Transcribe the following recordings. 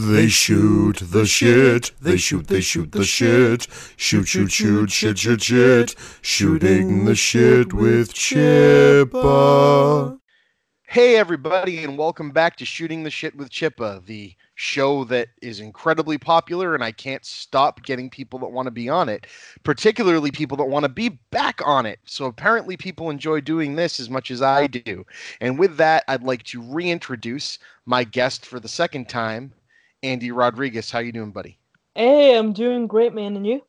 They shoot the shit. They shoot, they shoot the shit. Shoot, shoot, shoot, shit, shit, shit. Shooting the shit with Chippa. Hey, everybody, and welcome back to Shooting the Shit with Chippa, the show that is incredibly popular, and I can't stop getting people that want to be on it, particularly people that want to be back on it. So apparently, people enjoy doing this as much as I do. And with that, I'd like to reintroduce my guest for the second time, Andy Rodriguez. How you doing, buddy? Hey, I'm doing great, man. And you?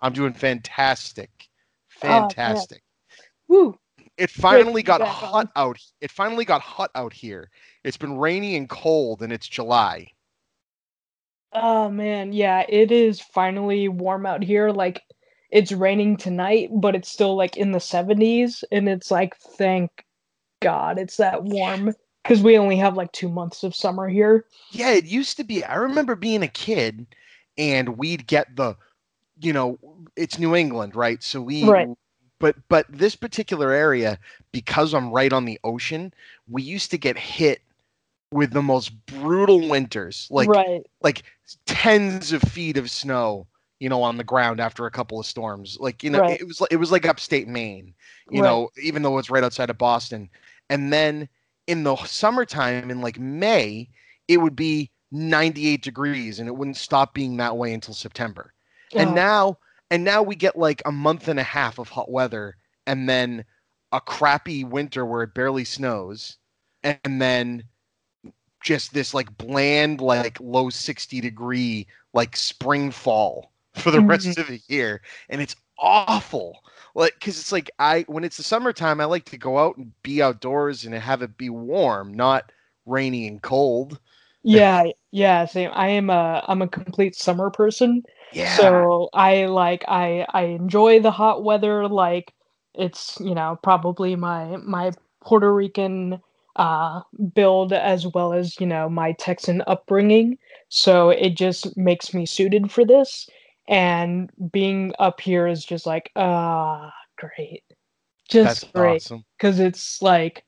I'm doing fantastic. Oh. Fantastic. Woo! It finally be got hot on. out. It finally got hot out here. It's been rainy and cold, and it's July. Oh man, yeah, it is finally warm out here. Like it's raining tonight, but it's still like in the 70s, and it's like, thank God it's that warm. Because we only have like two months of summer here. Yeah, it used to be. I remember being a kid, and we'd get the, you know, it's New England, right? So we, Right. but but this particular area, because I'm right on the ocean, we used to get hit with the most brutal winters, like right. like tens of feet of snow, you know, on the ground after a couple of storms. Like you know, Right. it was like it was like upstate Maine, you Right. know, even though it's right outside of Boston. And then in the summertime, in like May, it would be 98 degrees, and it wouldn't stop being that way until September. And now, and now we get like a month and a half of hot weather, and then a crappy winter where it barely snows, and then just this like bland, like low 60 degree, like spring fall for the mm-hmm. rest of the year. And it's awful. Like, cause it's like I, when it's the summertime, I like to go out and be outdoors and have it be warm, not rainy and cold. yeah, yeah, same. I am a I'm a complete summer person. Yeah. So I like I I enjoy the hot weather like it's you know probably my my Puerto Rican uh build as well as you know my Texan upbringing so it just makes me suited for this and being up here is just like ah great that's just great awesome. because it's like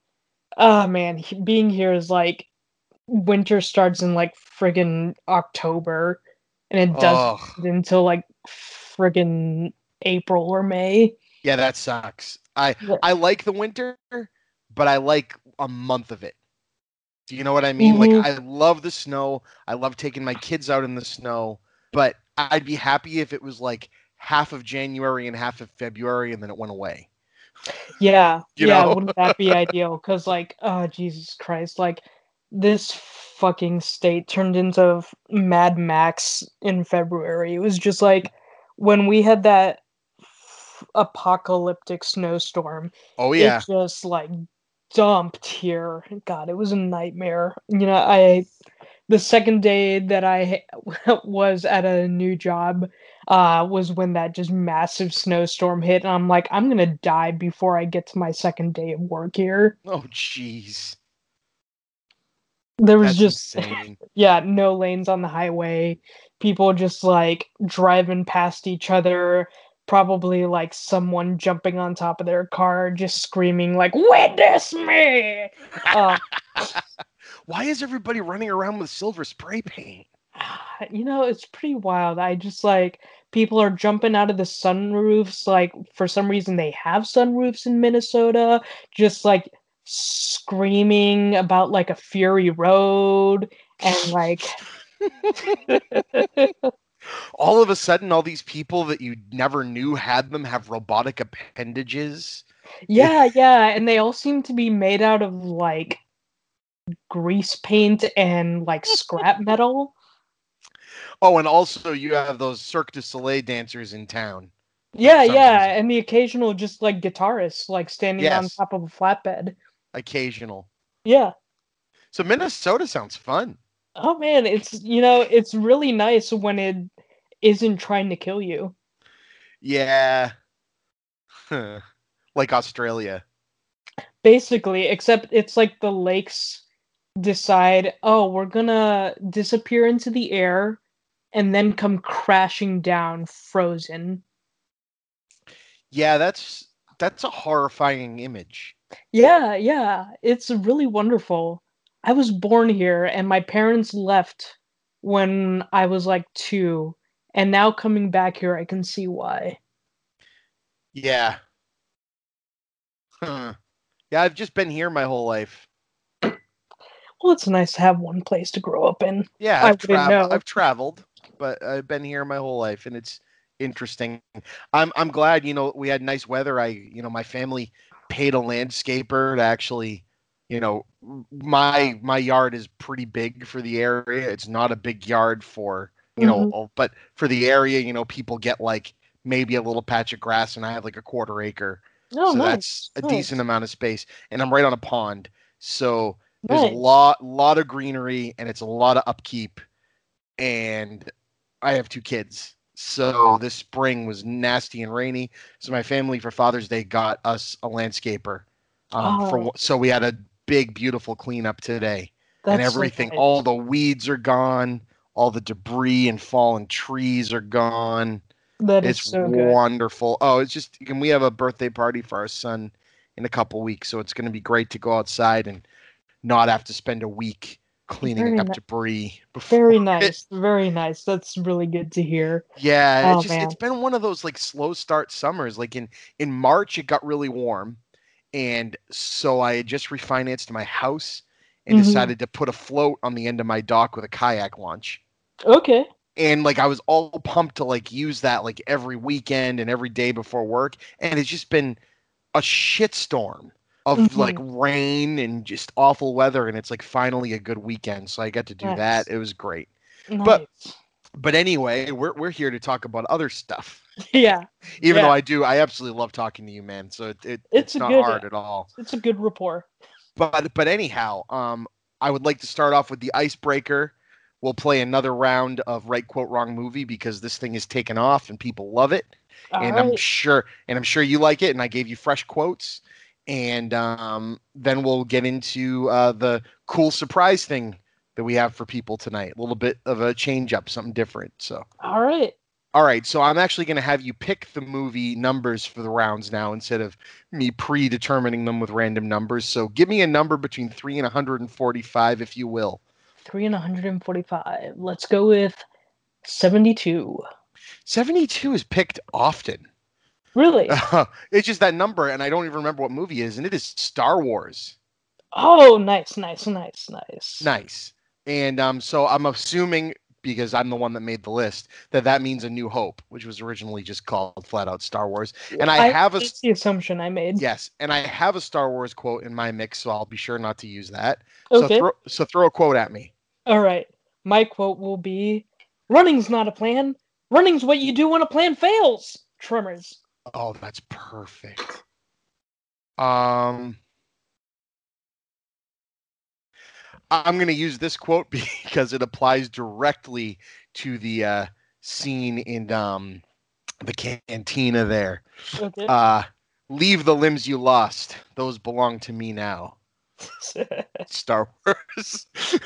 oh man being here is like winter starts in like friggin October and it does Ugh. until like friggin' April or May. Yeah, that sucks. I Yeah. I like the winter, but I like a month of it. Do you know what I mean? Mhm. Like I love the snow. I love taking my kids out in the snow, but I'd be happy if it was like half of January and half of February and then it went away. Yeah, yeah, know? wouldn't that be ideal? Because like, oh Jesus Christ, like this fucking state turned into Mad Max in February. It was just like when we had that f- apocalyptic snowstorm. Oh yeah. it just like dumped here. God, it was a nightmare. You know, I the second day that I was at a new job uh was when that just massive snowstorm hit and I'm like I'm going to die before I get to my second day of work here. Oh jeez. There was That's just yeah, no lanes on the highway. People just like driving past each other, probably like someone jumping on top of their car, just screaming like "Witness me!" Uh, Why is everybody running around with silver spray paint? you know, it's pretty wild. I just like people are jumping out of the sunroofs. Like for some reason, they have sunroofs in Minnesota. Just like screaming about like a Fury Road and like All of a sudden all these people that you never knew had them have robotic appendages. Yeah, yeah, and they all seem to be made out of like grease paint and like scrap metal. Oh, and also you have those Cirque du Soleil dancers in town. Yeah, yeah, reason. and the occasional just like guitarist like standing on top of a flatbed. Occasional. Yeah. So Minnesota sounds fun. Oh man, it's you know, it's really nice when it isn't trying to kill you. Yeah. Huh. like Australia. Basically, except it's like the lakes decide, "Oh, we're to disappear into the air and then come crashing down frozen." Yeah, that's that's a horrifying image. Yeah, yeah, it's really wonderful. I was born here and my parents left when I was like two, and now coming back here, I can see why. Yeah. Huh. Yeah, I've just been here my whole life. Well, it's nice to have one place to grow up in. Yeah, I've, know. I've traveled, but I've been here my whole life, and it's interesting. I'm I'm glad. You know, we had nice weather. I you know my family paid a landscaper to actually, you know, my my yard is pretty big for the area. It's not a big yard for you know, oh, but for the area, you know, people get like maybe a little patch of grass, and I have like a quarter acre, Oh, so nice. that's a nice, decent amount of space, and I'm right on a pond, so there's a lot lot of greenery and it's a lot of upkeep and i have two kids so this spring was nasty and rainy so my family for father's day got us a landscaper um, for Oh. for so we had a big beautiful cleanup today That's and everything nice. all the weeds are gone all the debris and fallen trees are gone That is it's so good. wonderful. Oh, it's just and we have a birthday party for our son in a couple weeks, so it's going to be great to go outside and not have to spend a week cleaning Very up ni- debris. Before Very it- nice. Very nice. That's really good to hear. Yeah, Oh, it's just it's been one of those like slow start summers. Like in in March, it got really warm, and so I just refinanced my house and Mhm. decided to put a float on the end of my dock with a kayak launch. Okay. and like I was all pumped to like use that like every weekend and every day before work, and it's just been a shitstorm of like rain and just awful weather, and it's like finally a good weekend, so I got to do Nice. that. It was great. Nice. But- But anyway, we're we're here to talk about other stuff. yeah, Even though I do, I absolutely love talking to you, man. So it, it It's it's, not good- hard at all. it's a good rapport. But but anyhow, um, I would like to start off with the icebreaker. We'll play another round of right quote wrong movie because this thing is taken off and people love it, All and I'm sure and I'm sure you like it. And I gave you fresh quotes, and um, then we'll get into uh, the cool surprise thing that we have for people tonight. A little bit of a change up, something different. So. All right. All right, so I'm actually going to have you pick the movie numbers for the rounds now instead of me predetermining them with random numbers. So give me a number between 3 and 145 if you will. Three and 145. Let's go with 72. 72 is picked often. Really? it's just that number and I don't even remember what movie it is and it is Star Wars. oh, nice, nice, nice, nice. Nice. And um so I'm assuming because I'm the one that made the list that that means A New Hope, which was originally just called flat out Star Wars. And I have a the assumption I made. Yes, and I have a Star Wars quote in my mix, so I'll be sure not to use that. Okay. So throw so throw a quote at me. All right. My quote will be Running's not a plan. Running's what you do when a plan fails. Tremors. Oh, that's perfect. Um I'm going to use this quote because it applies directly to the uh scene in um the cantina there. Okay. Uh leave the limbs you lost. Those belong to me now. Star Wars.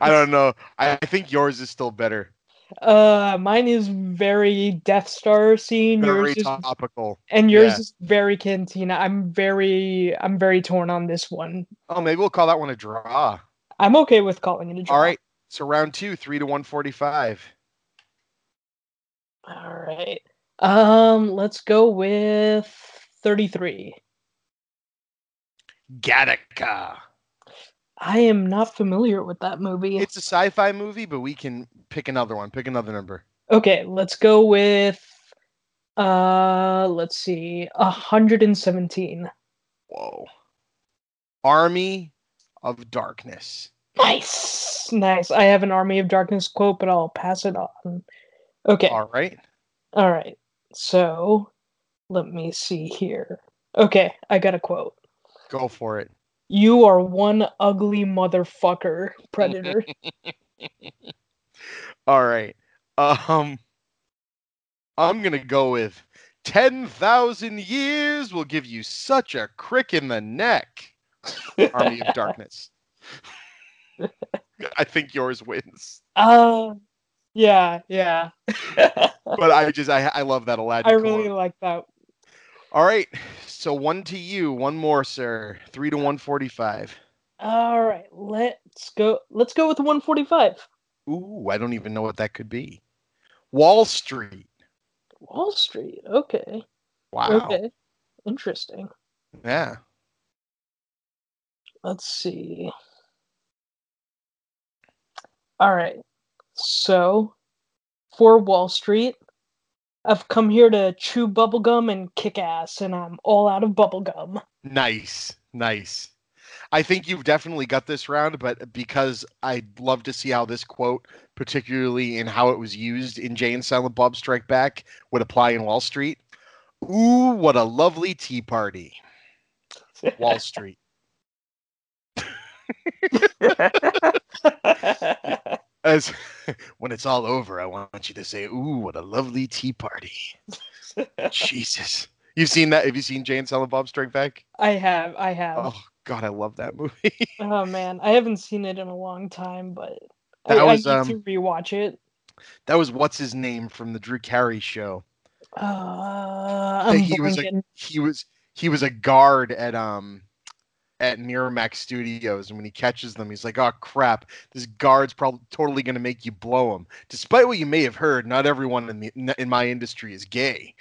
I don't know. I I think yours is still better. Uh, mine is very Death Star scene. Very yours is, topical. and yours yeah. is very Cantina. I'm very, I'm very torn on this one. Oh, maybe we'll call that one a draw. I'm okay with calling it a draw. All right. So round two, three to one forty-five. All right. Um, let's go with 33. Gattaca. I am not familiar with that movie. It's a sci-fi movie, but we can pick another one. Pick another number. Okay, let's go with uh let's see. 117. Whoa. Army of Darkness. Nice. Nice. I have an Army of Darkness quote, but I'll pass it on. Okay. All right. All right. So, let me see here. Okay, I got a quote. Go for it. You are one ugly motherfucker, Predator. All right. Um I'm going to go with 10,000 years will give you such a crick in the neck. Army of Darkness. I think yours wins. uh yeah, yeah. But I just I I love that Aladdin. I really like that. All right. So one to you, one more, sir. Three to one forty-five. All right, let's go. Let's go with 145. Ooh, I don't even know what that could be. Wall Street. Wall Street. Okay. Wow. Okay. Interesting. Yeah. Let's see. All right. So, for Wall Street, I've come here to chew bubblegum and kick ass, and I'm all out of bubblegum. Nice. Nice. I think you've definitely got this round, but because I'd love to see how this quote, particularly in how it was used in Jay and Silent Bob Strike Back, would apply in Wall Street. Ooh, what a lovely tea party. Wall Street. As when it's all over, I want you to say, "Ooh, what a lovely tea party." Jesus, you've seen that? Have you seen Jay and Silent Bob Strike Back? I have. I have. Oh God, I love that movie. Oh man, I haven't seen it in a long time, but That I, was, I need um, to rewatch it. that was what's his name from the Drew Carey show. Uh, I'm he was a he was he was a guard at um at Miramax Studios, and when he catches them, he's like, "Oh crap, this guard's probably totally going to make you blow him." Despite what you may have heard, not everyone in the in my industry is gay.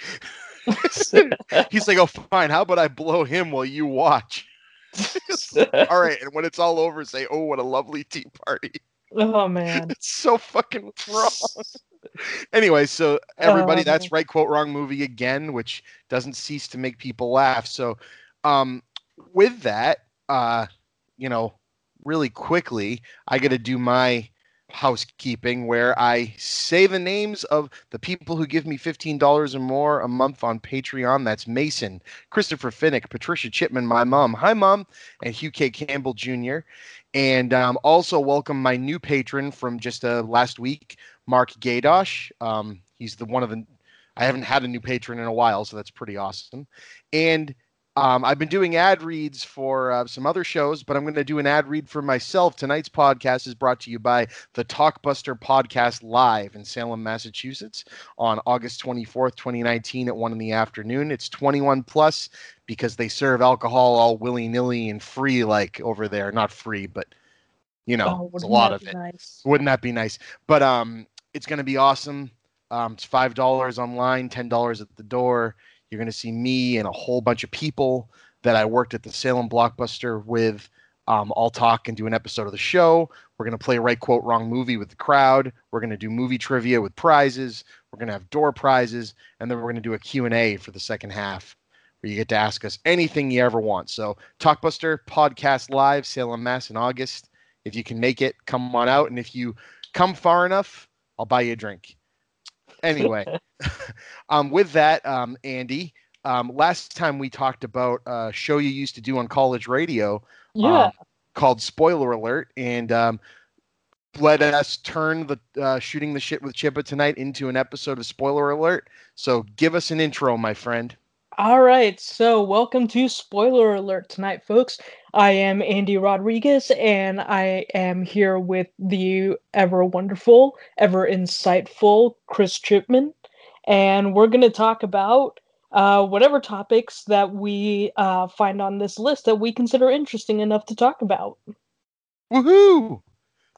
he's like, "Oh fine, how about I blow him while you watch?" all right, and when it's all over, say, "Oh, what a lovely tea party." oh man. It's so fucking wrong. anyway, so everybody, Uh, that's right quote wrong movie again, which doesn't cease to make people laugh. So, um, with that, uh, you know, really quickly, I got to do my housekeeping where I say the names of the people who give me $15 or more a month on Patreon. That's Mason, Christopher Finnick, Patricia Chipman, my mom, hi mom, and Hugh K. Campbell Jr. And um, also welcome my new patron from just uh, last week, Mark Gaydosh. Um, he's the one of the I haven't had a new patron in a while, so that's pretty awesome. And um, I've been doing ad reads for uh, some other shows, but I'm going to do an ad read for myself. Tonight's podcast is brought to you by the Talkbuster Podcast Live in Salem, Massachusetts, on August 24th, 2019, at one in the afternoon. It's 21 plus because they serve alcohol all willy nilly and free, like over there. Not free, but you know, oh, a lot of it. Nice. Wouldn't that be nice? But um, it's going to be awesome. Um, it's five dollars online, ten dollars at the door. You're going to see me and a whole bunch of people that I worked at the Salem Blockbuster with. Um, all talk and do an episode of the show. We're going to play right quote wrong movie with the crowd. We're going to do movie trivia with prizes. We're going to have door prizes, and then we're going to do a Q and A for the second half, where you get to ask us anything you ever want. So Talkbuster podcast live, Salem, Mass, in August. If you can make it, come on out, and if you come far enough, I'll buy you a drink. Anyway, um, with that, um, Andy, um, last time we talked about a show you used to do on college radio Yeah. um, called Spoiler Alert, and um, let us turn the uh, shooting the shit with Chippa tonight into an episode of Spoiler Alert. So give us an intro, my friend. All right, so welcome to Spoiler Alert tonight, folks. I am Andy Rodriguez, and I am here with the ever wonderful, ever insightful Chris Chipman, and we're going to talk about uh, whatever topics that we uh, find on this list that we consider interesting enough to talk about. Woohoo!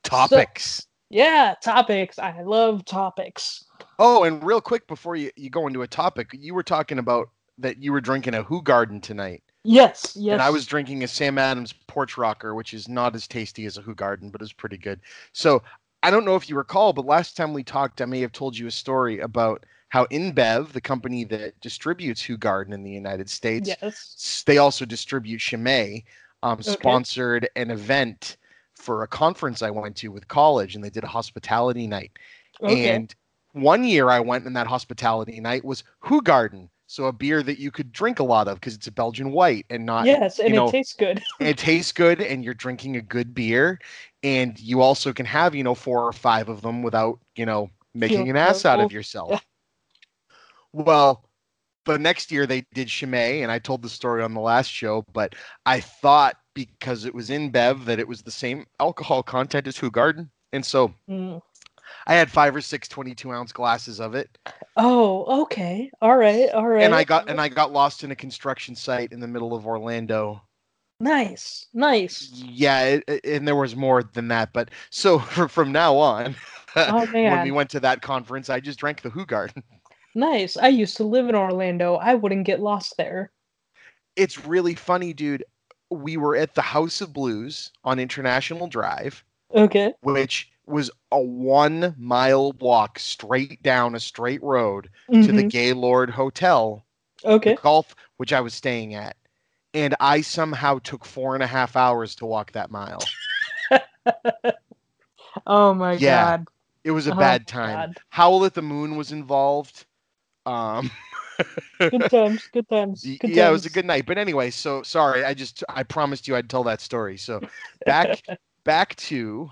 Topics. Yeah, topics. I love topics. oh, and real quick before you, you go into a topic, you were talking about that you were drinking a Hoegaarden tonight. Yes, yes. And I was drinking a Sam Adams Porch Rocker, which is not as tasty as a Hoegaarden, but is pretty good. So I don't know if you recall, but last time we talked, I may have told you a story about how InBev, the company that distributes Hoegaarden in the United States, Yes. they also distribute Chimay, um, sponsored an event for a conference I went to with college, and they did a hospitality night. Okay. And one year I went, and that hospitality night was Hoegaarden. So a beer that you could drink a lot of because it's a Belgian white and not yes, and you know, it tastes good. it tastes good and you're drinking a good beer and you also can have you know four or five of them without you know making an ass out of yourself well the next year they did Chimay and I told the story on the last show but I thought because it was InBev that it was the same alcohol content as Hoegaarden and so Mm. I had five or six 22 ounce glasses of it Oh, okay. All right. All right. and I got and I got lost in a construction site in the middle of Orlando Nice, nice. Yeah, it, it- and there was more than that. But so from now on, Oh when we went to that conference, I just drank the Garden. nice. I used to live in Orlando. I wouldn't get lost there. It's really funny, dude. We were at the House of Blues on International Drive, Okay. which was a one mile walk straight down a straight road to the mhm, Gaylord Hotel, Okay. golf, which I was staying at. And I somehow took four and a half hours to walk that mile. Oh my Yeah. god. It was a Oh, bad time. God. Howl at the Moon was involved. Um, Good times. Good times. Good yeah, it was a good night. But anyway, so sorry. I just I promised you I'd tell that story. So back back to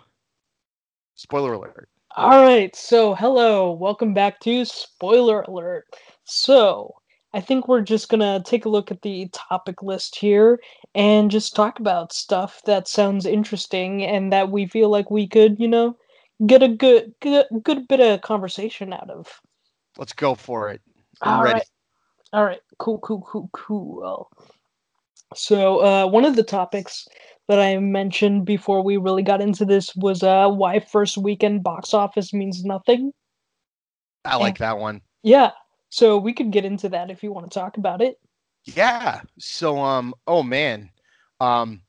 spoiler alert. All right, so hello, welcome back to Spoiler Alert. So, I think we're just gonna take a look at the topic list here and just talk about stuff that sounds interesting and that we feel like we could, you know, get a good good, good bit of conversation out of. Let's go for it. I'm All ready. right. All right. Cool, cool, cool, cool. So, uh, one of the topics that I mentioned before we really got into this was uh, why first weekend box office means nothing. I like that one. Yeah. So we could get into that if you want to talk about it. Yeah. So um oh man. Um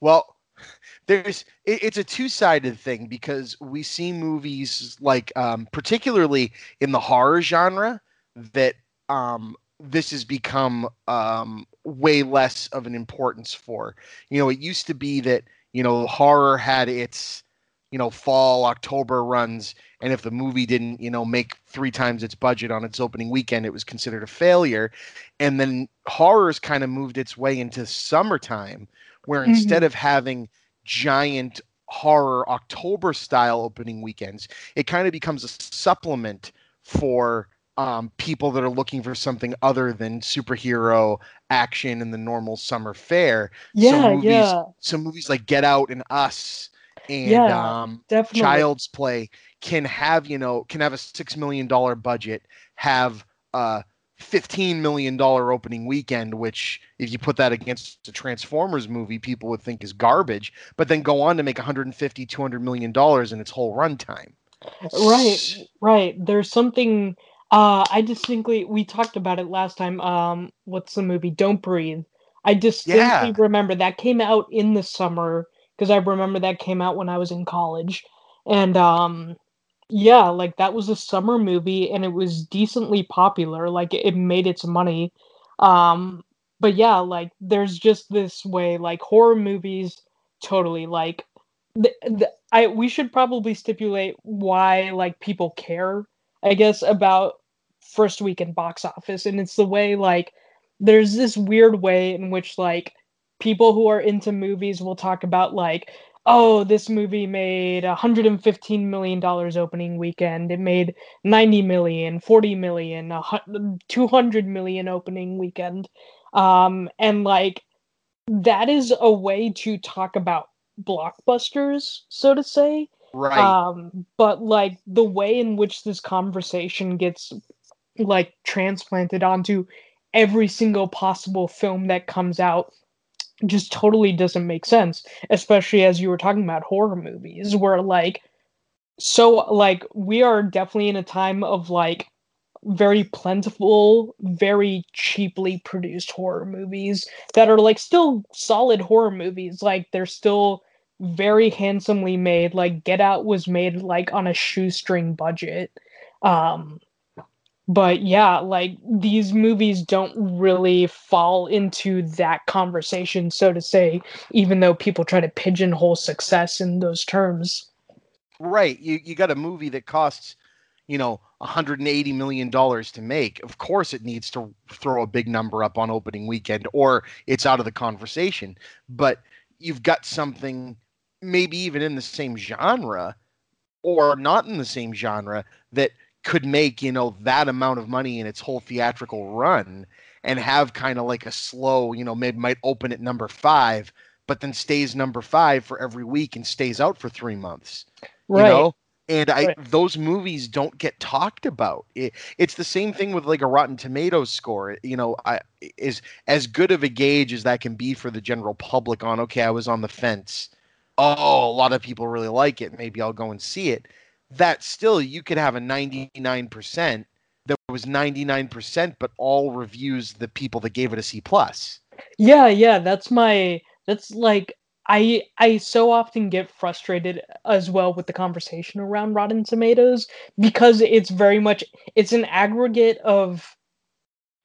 well there's it, it's a two-sided thing because we see movies like um particularly in the horror genre that um this has become um way less of an importance for. You know, it used to be that, you know, horror had its you know fall october runs and if the movie didn't you know make three times its budget on its opening weekend it was considered a failure and then horror's kind of moved its way into summertime where instead of having giant horror october style opening weekends it kind of becomes a supplement for um, people that are looking for something other than superhero action in the normal summer fare Yeah, movies- yeah, so movies like get out and us and Yeah, um, definitely. child's play can have you know can have a six million dollar budget have a 15 million dollar opening weekend which if you put that against a transformers movie people would think is garbage but then go on to make 150 200 million dollars in its whole runtime Right, right. There's something uh I distinctly we talked about it last time. Um what's the movie? Don't Breathe. I distinctly Yeah. remember that came out in the summer because I remember that came out when I was in college. And um yeah, like that was a summer movie and it was decently popular. Like it made its money. Um but yeah, like there's just this way like horror movies totally like the, the, I we should probably stipulate why like people care, I guess, about first weekend box office, and it's the way like there's this weird way in which like people who are into movies will talk about like oh this movie made 115 million dollars opening weekend. It made 90 million 40 million a hun- 200 million opening weekend. Um and like that is a way to talk about blockbusters, so to say. right. Um, but like the way in which this conversation gets like transplanted onto every single possible film that comes out just totally doesn't make sense, especially as you were talking about horror movies where like so like we are definitely in a time of like very plentiful, very cheaply produced horror movies that are like still solid horror movies. Like they're still very handsomely made. Like Get Out was made like on a shoestring budget. Um but yeah, like these movies don't really fall into that conversation, so to say, even though people try to pigeonhole success in those terms. Right. You you got a movie that costs, you know, 180 million dollars to make. Of course it needs to throw a big number up on opening weekend or it's out of the conversation. But you've got something maybe even in the same genre or not in the same genre that could make, you know, that amount of money in its whole theatrical run and have kind of like a slow, you know, maybe might open at number 5 but then stays number 5 for every week and stays out for 3 months Right. you know and I Right. those movies don't get talked about. It, it's the same thing with like a Rotten Tomatoes score. You know, I is as good of a gauge as that can be for the general public on. Okay, I was on the fence. Oh, a lot of people really like it. Maybe I'll go and see it. That still, you could have a ninety nine percent that was ninety nine percent, but all reviews the people that gave it a C plus. Yeah, yeah, that's my that's like I I so often get frustrated as well with the conversation around Rotten Tomatoes because it's very much it's an aggregate of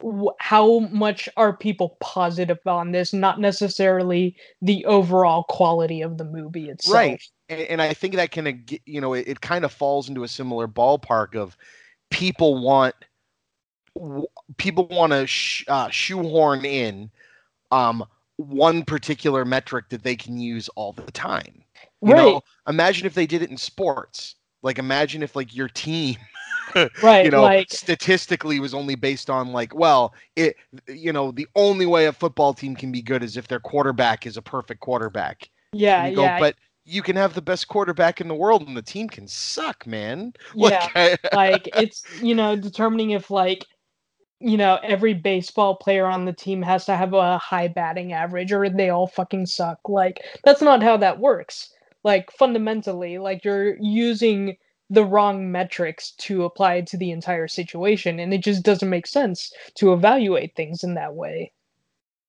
w- how much are people positive on this, not necessarily the overall quality of the movie itself. Right. And, and I think that can, you know, it, it kind of falls into a similar ballpark of people want people want to sh- uh, shoehorn in um, one particular metric that they can use all the time. You right. know, imagine if they did it in sports. Like, imagine if like your team, right. you know, like statistically was only based on like, well, it, you know, the only way a football team can be good is if their quarterback is a perfect quarterback. yeah, go, yeah. but you can have the best quarterback in the world and the team can suck, man. yeah. Like, like it's you know determining if like you know every baseball player on the team has to have a high batting average or they all fucking suck like that's not how that works like fundamentally like you're using the wrong metrics to apply to the entire situation and it just doesn't make sense to evaluate things in that way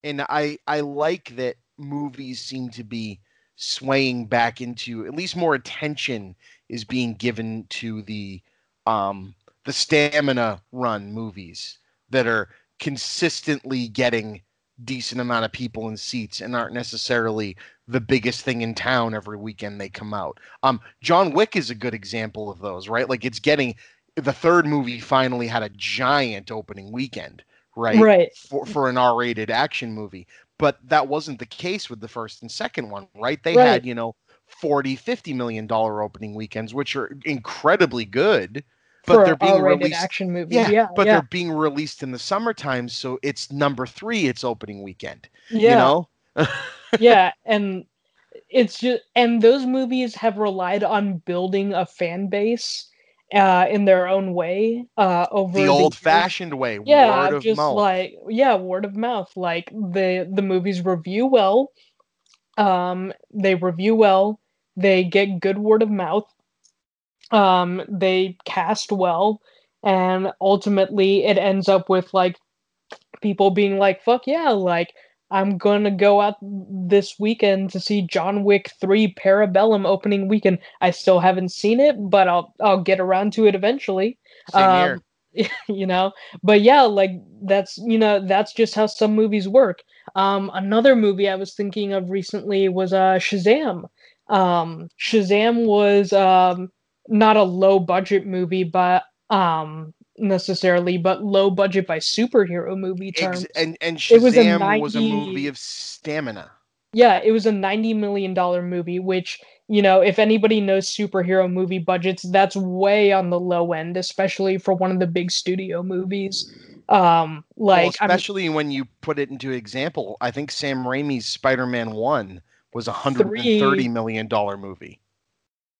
and I I like that movies seem to be swaying back into at least more attention is being given to the um the stamina run movies that are consistently getting decent amount of people in seats and aren't necessarily the biggest thing in town every weekend they come out. Um John Wick is a good example of those, right? Like it's getting the third movie finally had a giant opening weekend, right? right for, for an R-rated action movie. But that wasn't the case with the first and second one, right? They Right. had, you know, 40, 50 million dollar opening weekends, which are incredibly good, but for they're being released action movie yeah, yeah but yeah, they're being released in the summertime, so it's number 3 its opening weekend, yeah. you know? yeah and it's just and those movies have relied on building a fan base uh in their own way uh over the old-fashioned way, yeah word of just mouth. like yeah word of mouth. Like the the movies review well. Um they review well. They get good word of mouth. Um they cast well. And ultimately it ends up with like people being like fuck yeah like i'm gonna go out this weekend to see john wick 3 parabellum opening weekend. I still haven't seen it but i'll i'll get around to it eventually. Same here. um, you know but yeah like that's you know that's just how some movies work. Um another movie i was thinking of recently was uh shazam. Um shazam was um not a low budget movie but um necessarily but low budget by superhero movie terms Ex- and and it was a Shazam was a movie of stamina. yeah, it was a $90 million movie, which, you know, if anybody knows superhero movie budgets, that's way on the low end, especially for one of the big studio movies. Um, Well, like, I'm- especially when you put it into example, I think Sam Raimi's Spider-Man One was a hundred and thirty Three- million dollar movie,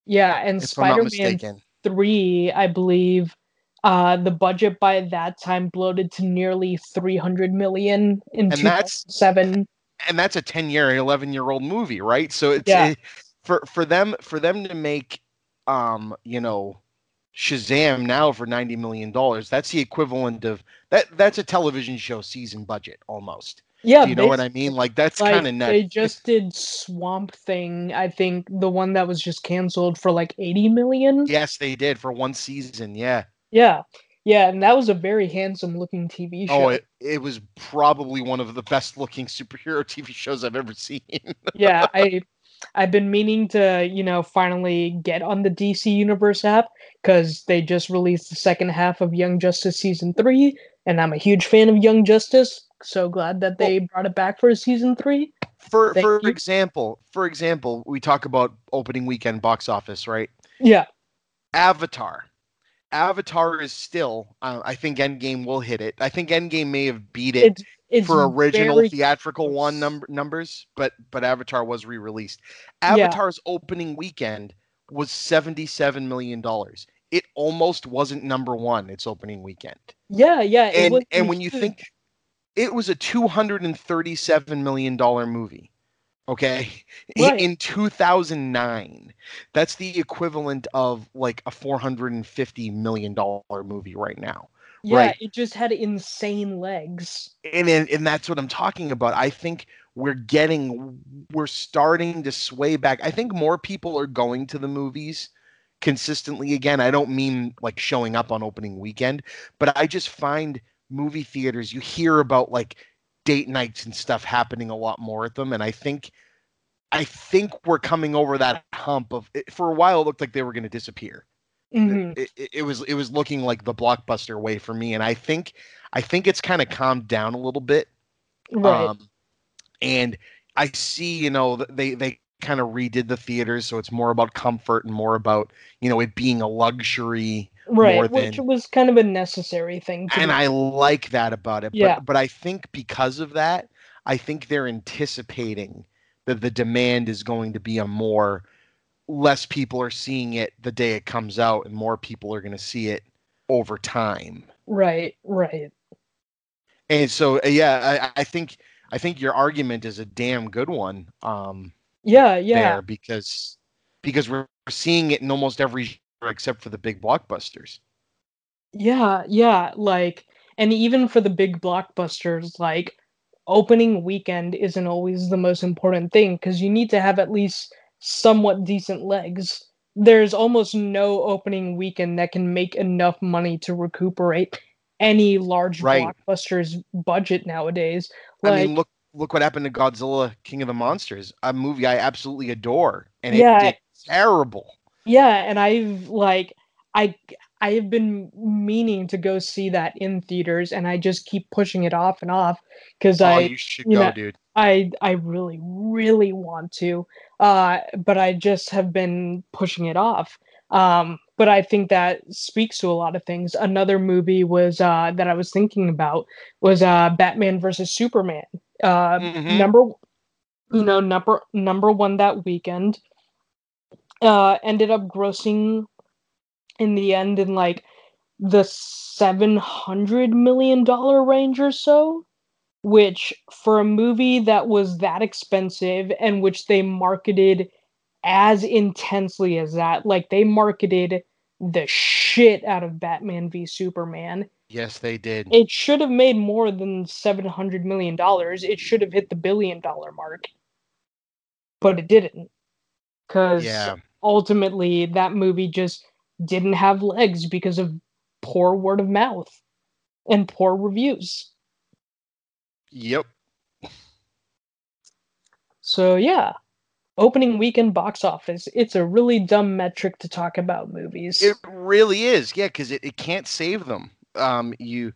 yeah, and if I'm not Spider Man 3, I believe, uh, the budget by that time bloated to nearly 300 million in And that's- 2007. And that's a ten-year, eleven-year-old movie, right? So it's Yeah. it- for for them for them to make, um, you know, Shazam now for ninety million dollars. That's the equivalent of that. That's a television show season budget almost. Yeah, Do you know what I mean? Like that's like kind of nuts. they just did Swamp Thing. I think the one that was just canceled for like 80 million. Yes, they did for one season. Yeah. Yeah, yeah, and that was a very handsome looking TV oh, show. Oh, it, it was probably one of the best looking superhero TV shows I've ever seen. yeah, I I've been meaning to, you know, finally get on the DC Universe app because they just released the second half of Young Justice season three, and I'm a huge fan of Young Justice. So glad that they brought it back for season three. for Thank for you. example, for example, we talk about opening weekend box office, right? Yeah, Avatar. Avatar is still, uh, I think Endgame will hit it. I think Endgame may have beat it it's it's for original very theatrical one number numbers, but but Avatar was re-released. Yeah. Avatar's opening weekend was $77 million. It almost wasn't number one its opening weekend. Yeah, yeah. And wasn't and when you think it was a $237 million movie. Okay. In- Right. In 2009. That's the equivalent of like a $450 million movie right now. yeah, right. it just had insane legs. and, and and that's what I'm talking about. I think we're getting we're starting to sway back. I think more people are going to the movies consistently again. I don't mean like showing up on opening weekend, but I just find movie theaters you hear about like date nights and stuff happening a lot more at them and I think I think we're coming over that hump of it, for a while it looked like they were going to disappear Mhm. it, it, it was it was looking like the blockbuster way for me and i think i think it's kind of calmed down a little bit Right. um and i see you know they they kind of redid the theaters so it's more about comfort and more about you know it being a luxury right. Which than- was kind of a necessary thing to and do. i like that about it Yeah. but but i think because of that i think they're anticipating that the demand is going to be a more less people are seeing it the day it comes out and more people are going to see it over time Right, right. and so uh, yeah I, I think i think your argument is a damn good one um Yeah, yeah. there because because we're seeing it in almost every except for the big blockbusters Yeah, yeah, like and even for the big blockbusters, like opening weekend isn't always the most important thing because you need to have at least somewhat decent legs. There's almost no opening weekend that can make enough money to recuperate any large Right. blockbuster's budget nowadays. i Like, mean look look what happened to godzilla king of the monsters a movie i absolutely adore and it Yeah. did terrible Yeah, and I've like I I have been meaning to go see that in theaters and I just keep pushing it off and off cuz oh I you should you go know, dude I I really really want to uh but I just have been pushing it off. Um but I think that speaks to a lot of things. Another movie was uh that I was thinking about was uh Batman versus Superman. Uh Mhm. number you know number number 1 that weekend uh ended up grossing in the end in like the 700 million dollar range or so which for a movie that was that expensive and which they marketed as intensely as that like they marketed the shit out of Batman v Superman. Yes they did. It should have made more than 700 million dollars. It should have hit the billion dollar mark but it didn't cuz yeah ultimately that movie just didn't have legs because of poor word of mouth and poor reviews. yep So yeah, opening weekend box office, it's a really dumb metric to talk about movies. It really is, yeah, because it, it can't save them. Um, you,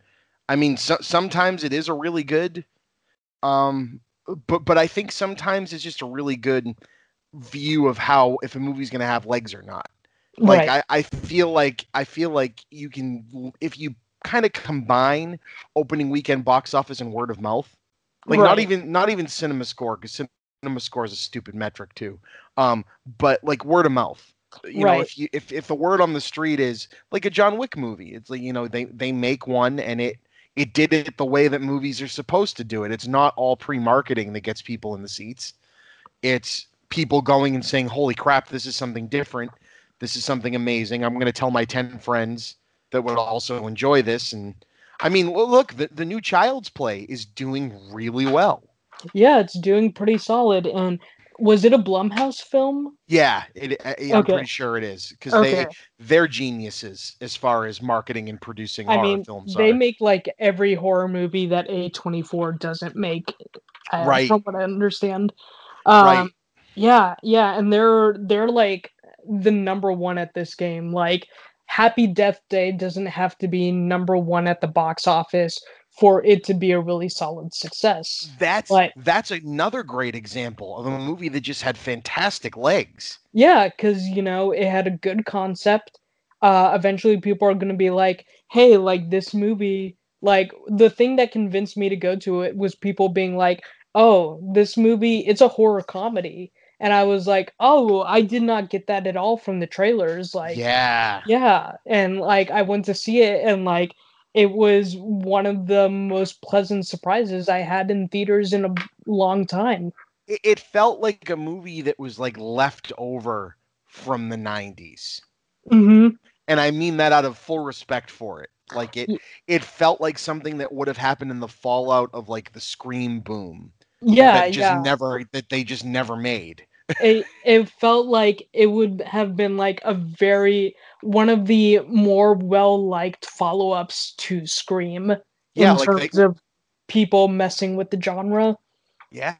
I mean, so, sometimes it is a really good, um, but but I think sometimes it's just a really good view of how if a movie's gonna have legs or not. Like right. I, I feel like I feel like you can if you kind of combine opening weekend box office and word of mouth, like not even not even cinema score because cinema score is a stupid metric too. Um, but like word of mouth. You know, if you if if the word on the street is like a John Wick movie, it's like you know they they make one and it it did it the way that movies are supposed to do it. It's not all pre-marketing that gets people in the seats. It's people going and saying, "Holy crap, this is something different. This is something amazing. I'm going to tell my 10 friends that would also enjoy this." And I mean, look, the, the new Child's Play is doing really well. yeah, it's doing pretty solid. And was it a Blumhouse film? Yeah, it, uh, I'm Okay. pretty sure it is because Okay. they they're geniuses as far as marketing and producing I horror mean, films they are. make like every horror movie that A24 doesn't make, uh, Right. from what I understand. Um, Right. Yeah, yeah, and they're they're like the number one at this game. Like Happy Death Day doesn't have to be number one at the box office for it to be a really solid success. That's Like- that's another great example of a movie that just had fantastic legs. Yeah, because you know it had a good concept. Uh, eventually, people are gonna be like, "Hey, like this movie." Like the thing that convinced me to go to it was people being like, "Oh, this movie, it's a horror comedy," and I was like, "Oh, I did not get that at all from the trailers." Like, yeah, yeah, and like I went to see it, and like it was one of the most pleasant surprises I had in theaters in a long time. It, it felt like a movie that was like left over from the '90s, Mm-hmm. and I mean that out of full respect for it. Like it, it felt like something that would have happened in the fallout of like the Scream boom. Yeah, that just yeah. never that they just never made. It it felt like it would have been like a very one of the more well liked follow ups to Scream Yeah, in like terms they- of people messing with the genre. Yeah.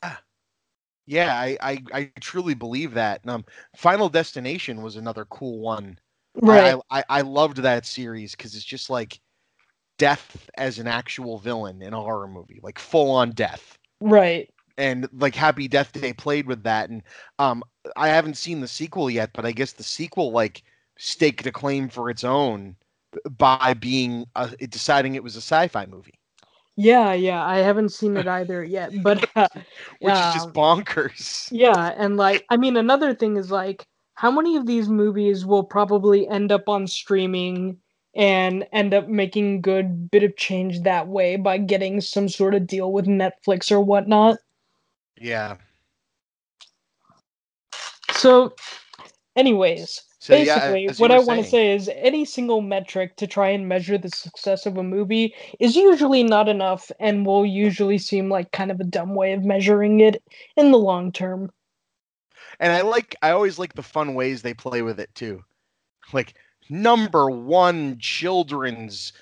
Yeah, I, I, I truly believe that. Um, Final Destination was another cool one. Right. I, I, I loved that series because it's just like death as an actual villain in a horror movie, like full on death. right. And like Happy Death Day played with that. And um, I haven't seen the sequel yet, but I guess the sequel like staked a claim for its own by being uh, deciding it was a sci-fi movie, Yeah, yeah. I haven't seen it either yet, but uh, which is just um, bonkers. Yeah, and like I mean another thing is like how many of these movies will probably end up on streaming and end up making good bit of change that way by getting some sort of deal with Netflix or whatnot. Yeah. So anyways, So basically as you what I want to say is any single metric to try and measure the success of a movie is usually not enough and will usually seem like kind of a dumb way of measuring it in the long term. and I like I always like the fun ways they play with it too. Like number one children's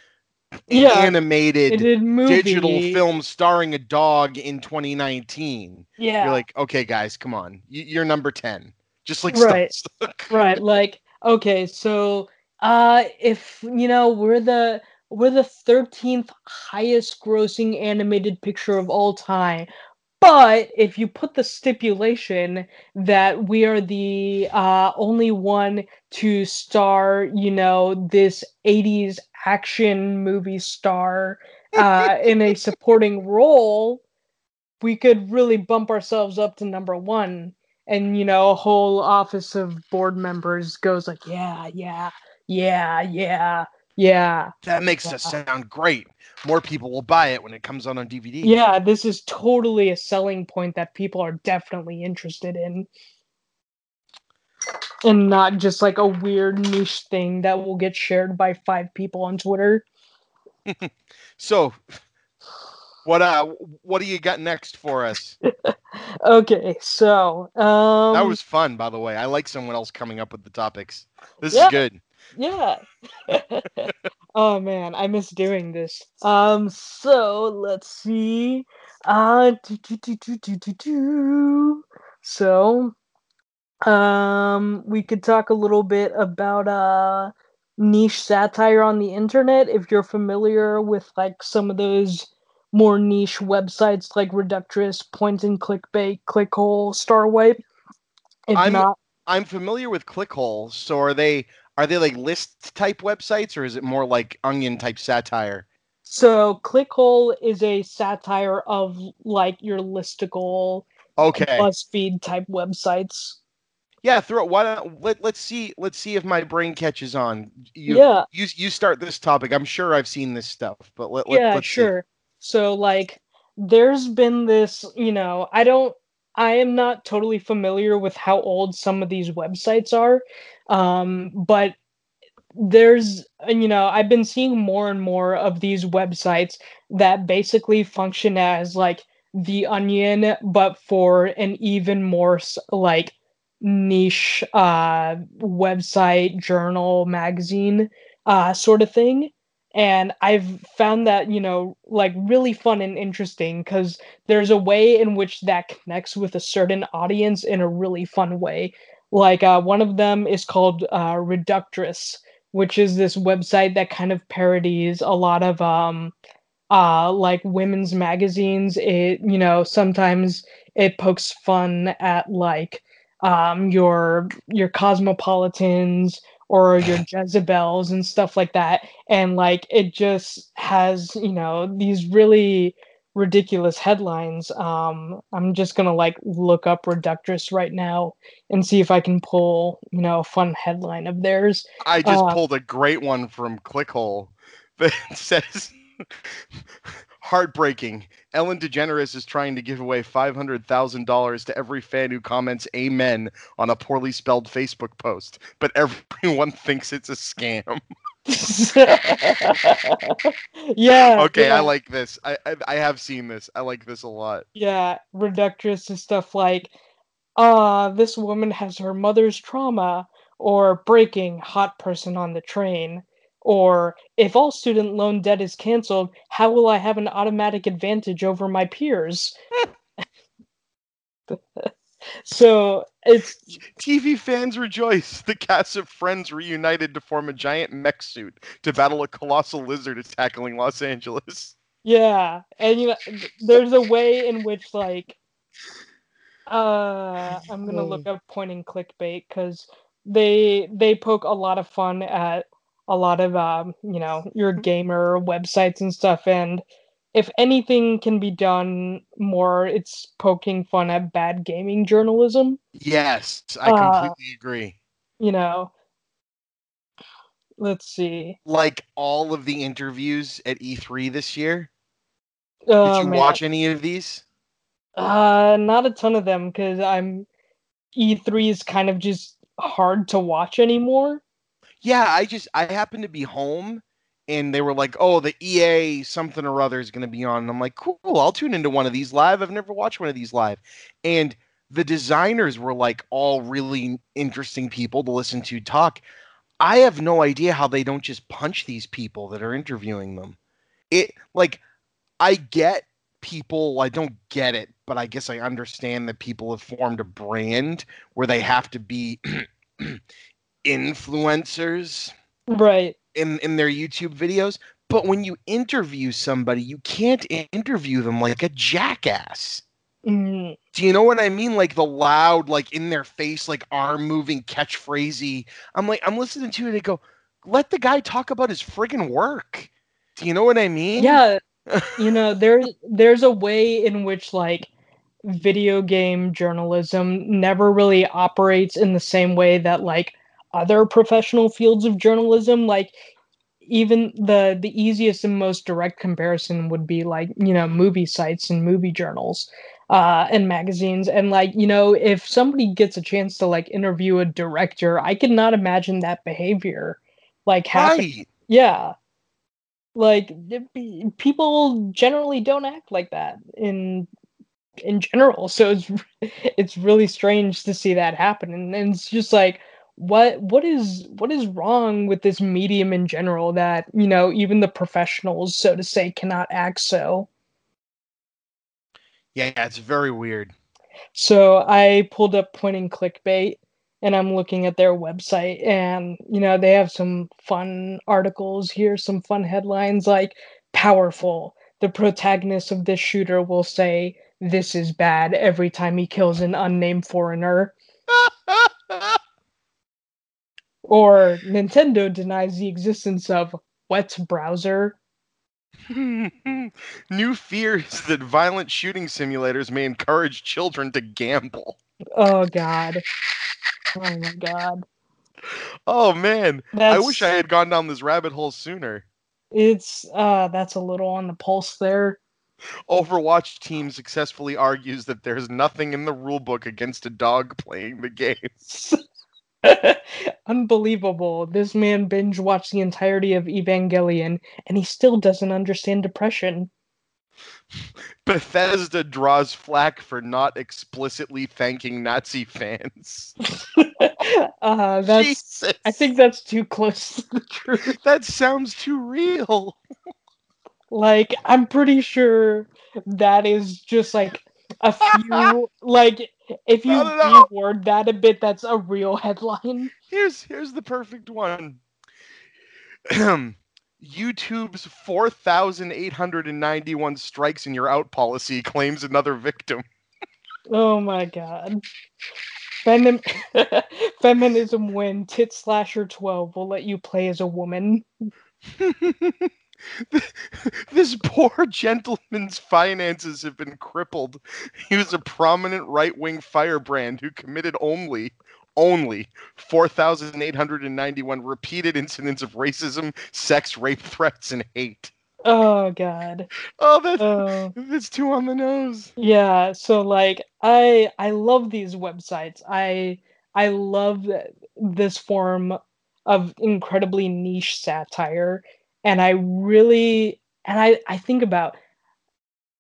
Yeah, animated It did movie. digital film starring a dog in 2019. Yeah. You're like, okay, guys, come on, you're number 10. Just like Right. Right like okay so uh if you know we're the we're the 13th highest grossing animated picture of all time but if you put the stipulation that we are the uh only one to star you know this 80s action movie star uh in a supporting role we could really bump ourselves up to number one and you know a whole office of board members goes like yeah yeah yeah yeah yeah That makes us sound great. More people will buy it when it comes out on DVD. yeah this is totally a selling point that people are definitely interested in and not just like a weird niche thing that will get shared by five people on twitter So, what uh, what do you got next for us? okay so um that was fun, by the way. I like someone else coming up with the topics. This Yeah. is good. Yeah. oh man, I miss doing this. Um, so let's see. Uh, do, do, do, do, do, do, do. so, um, we could talk a little bit about uh niche satire on the internet. If you're familiar with like some of those more niche websites like Reductress, Point and Clickbait, Clickhole, Starwipe. If I'm- not, I'm familiar with Clickhole. So are they are they like list type websites or is it more like onion type satire? So Clickhole is a satire of like your listicle Okay. BuzzFeed type websites. Yeah, throw it. Why don't let let's see let's see if my brain catches on. You yeah, you you start this topic. I'm sure I've seen this stuff, but let, let yeah, let's see. sure. So like there's been this, you know, I don't I am not totally familiar with how old some of these websites are. Um, but there's you know, I've been seeing more and more of these websites that basically function as like the onion but for an even more like niche uh website journal magazine uh sort of thing. And i've found that you know like really fun and interesting because there's a way in which that connects with a certain audience in a really fun way. Like uh, one of them is called uh, reductress which is this website that kind of parodies a lot of um uh like women's magazines. It you know sometimes it pokes fun at like um your your cosmopolitans or your jezebels and stuff like that and like it just has you know these really ridiculous headlines. Um, I'm just gonna like look up Reductress right now and see if I can pull, you know, a fun headline of theirs. I just Uh, pulled a great one from Clickhole that says heartbreaking. Ellen DeGeneres is trying to give away five hundred thousand dollars to every fan who comments "Amen" on a poorly spelled Facebook post, but everyone thinks it's a scam. yeah. Okay, yeah. I like this. I, I I have seen this. I like this a lot. Yeah, reductress and stuff like, ah, this woman has her mother's trauma, or breaking hot person on the train, or if all student loan debt is canceled, how will I have an automatic advantage over my peers? so it's TV fans rejoice. The cast of Friends reunited to form a giant mech suit to battle a colossal lizard attacking Los Angeles. Yeah, and you know, there's a way in which like, uh, I'm gonna look up Point and Clickbait because they they poke a lot of fun at a lot of um, you know, your gamer websites and stuff, and if anything can be done more, it's poking fun at bad gaming journalism. Yes, I Uh, completely agree. You know, let's see. Like all of the interviews at E3 this year. Oh, Did you man. watch any of these? Uh, not a ton of them because I'm E3 is kind of just hard to watch anymore. Yeah, I just I happened to be home and they were like, "Oh, the EA something or other is going to be on." And I'm like, "Cool, I'll tune into one of these live. I've never watched one of these live." And the designers were like all really interesting people to listen to talk. I have no idea how they don't just punch these people that are interviewing them. It like I get people, I don't get it, but I guess I understand that people have formed a brand where they have to be influencers Right. in in their YouTube videos. But when you interview somebody, you can't interview them like a jackass. Mm, Do you know what I mean? Like the loud, like in their face, like arm moving catchphrasey. I'm like, I'm listening to it and go, let the guy talk about his friggin' work. Do you know what I mean? yeah, you know, there's there's a way in which like video game journalism never really operates in the same way that like other professional fields of journalism like even the the easiest and most direct comparison would be like you know movie sites and movie journals uh and magazines. And like you know if somebody gets a chance to like interview a director i could not imagine that behavior like happening Right. yeah. Like people generally don't act like that in in general. So it's it's really strange to see that happen. And, and it's just like what what is what is wrong with this medium in general that you know even the professionals so to say cannot act so? Yeah, it's very weird. so i pulled up Point and Clickbait and i'm looking at their website and you know they have some fun articles here some fun headlines like powerful. The protagonist of this shooter will say this is bad every time he kills an unnamed foreigner or nintendo denies the existence of wet browser New fears that violent shooting simulators may encourage children to gamble. oh god oh my god Oh man, that's I wish I had gone down this rabbit hole sooner. it's uh that's a little on the pulse there Overwatch team successfully argues that there's nothing in the rulebook against a dog playing the game. Unbelievable. This man binge watched the entirety of Evangelion and he still doesn't understand depression. Bethesda draws flack for not explicitly thanking Nazi fans. uh that's Jesus. I think that's too close to the truth. that sounds too real. Like I'm pretty sure that is just like a few like if you reword that a bit that's a real headline. Here's here's the perfect one. YouTube's 4,891 strikes in your out policy claims another victim. Oh my god. Femin- Feminism win. Tit slasher 12 will let you play as a woman. this poor gentleman's finances have been crippled. He was a prominent right-wing firebrand who committed only only 4,891 repeated incidents of racism, sex, rape threats, and hate. Oh God. Oh, that's Oh. that's too on the nose. Yeah, so like I I love these websites. I I love this form of incredibly niche satire and I really and I I think about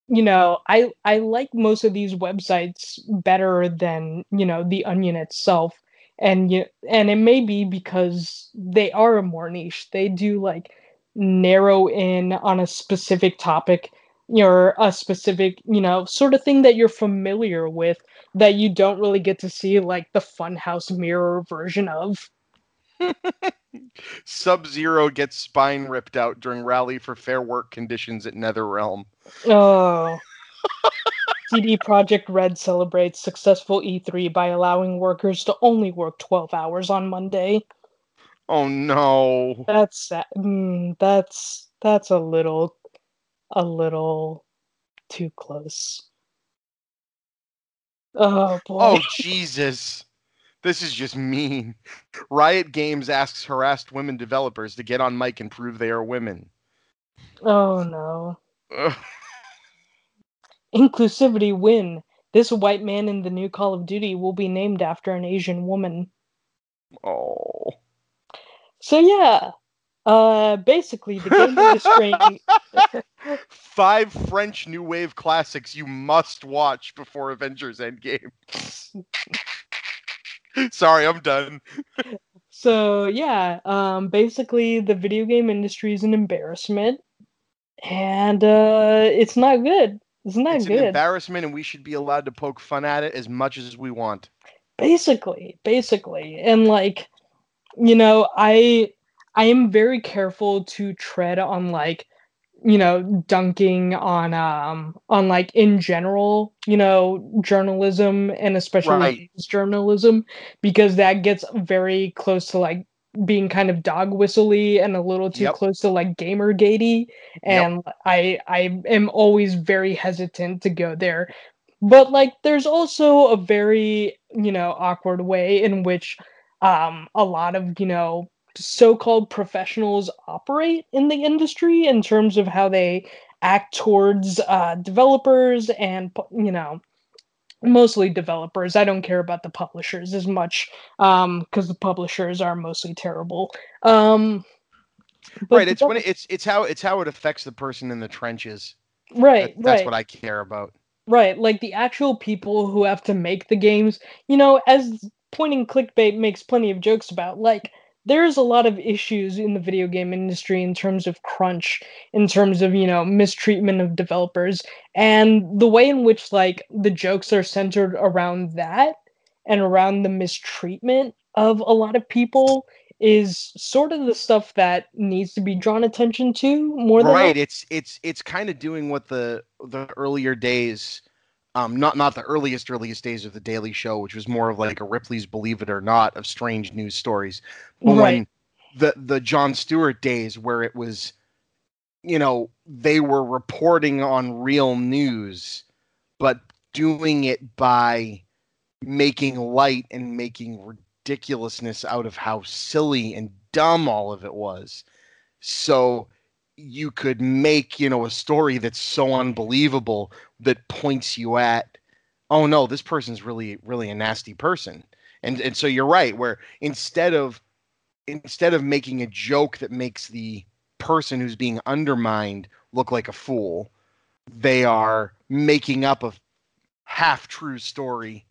you know, I I like most of these websites better than, you know, the Onion itself. And you and it may be because they are more niche. They do like narrow in on a specific topic or a specific, you know, sort of thing that you're familiar with that you don't really get to see like the Funhouse Mirror version of. Sub Zero gets spine ripped out during rally for fair work conditions at NetherRealm. Oh. CD Projekt Red celebrates successful E3 by allowing workers to only work 12 hours on Monday. Oh no. That's sad. Mm, that's that's a little a little too close. Oh boy. Oh Jesus. This is just mean. Riot Games asks harassed women developers to get on mic and prove they are women. Oh no. Ugh. Inclusivity win. This white man in the new Call of Duty will be named after an Asian woman. Oh. So yeah. Uh basically the game industry Five French New Wave classics you must watch before Avengers Endgame. Sorry, I'm done. So yeah, um, basically the video game industry is an embarrassment, and uh, it's not good. It's not good. It's an embarrassment, and we should be allowed to poke fun at it as much as we want. basically, basically, and like, you know, I I am very careful to tread on like, you know, dunking on um on like in general, you know, journalism and especially Right. journalism because that gets very close to like being kind of dog whistly and a little too Yep. close to like gamer gatey Yep. and I I am always very hesitant to go there but like there's also a very you know awkward way in which um a lot of you know so-called professionals operate in the industry in terms of how they act towards uh developers and you know mostly developers i don't care about the publishers as much um because the publishers are mostly terrible um right. It's when it, it's it's how it's how it affects the person in the trenches. right That- that's right what I care about. Right, like the actual people who have to make the games, you know, as Point and Clickbait makes plenty of jokes about, like there's a lot of issues in the video game industry in terms of crunch, in terms of, you know, mistreatment of developers, and the way in which like the jokes are centered around that and around the mistreatment of a lot of people is sort of the stuff that needs to be drawn attention to more than right it's it's it's kind of doing what the the earlier days um not not the earliest earliest days of the daily show which was more of like a ripley's believe it or not of strange news stories. But when the the Jon Stewart days where it was you know they were reporting on real news but doing it by making light and making ridiculousness out of how silly and dumb all of it was. So you could make you know a story that's so unbelievable that points you at oh no this person's really really a nasty person. And and so you're right where instead of instead of making a joke that makes the person who's being undermined look like a fool they are making up a half true story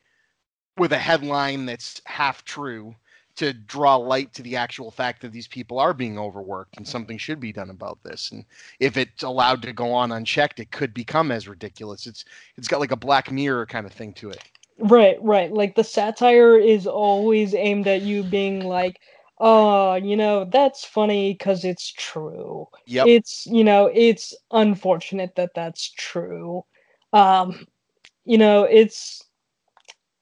with a headline that's half true to draw light to the actual fact that these people are being overworked and something should be done about this and if it's allowed to go on unchecked it could become as ridiculous it's it's got like a black mirror kind of thing to it Right, right. Like the satire is always aimed at you being like, oh, you know, that's funny because it's true. yep It's, you know, it's unfortunate that that's true. Um, you know, it's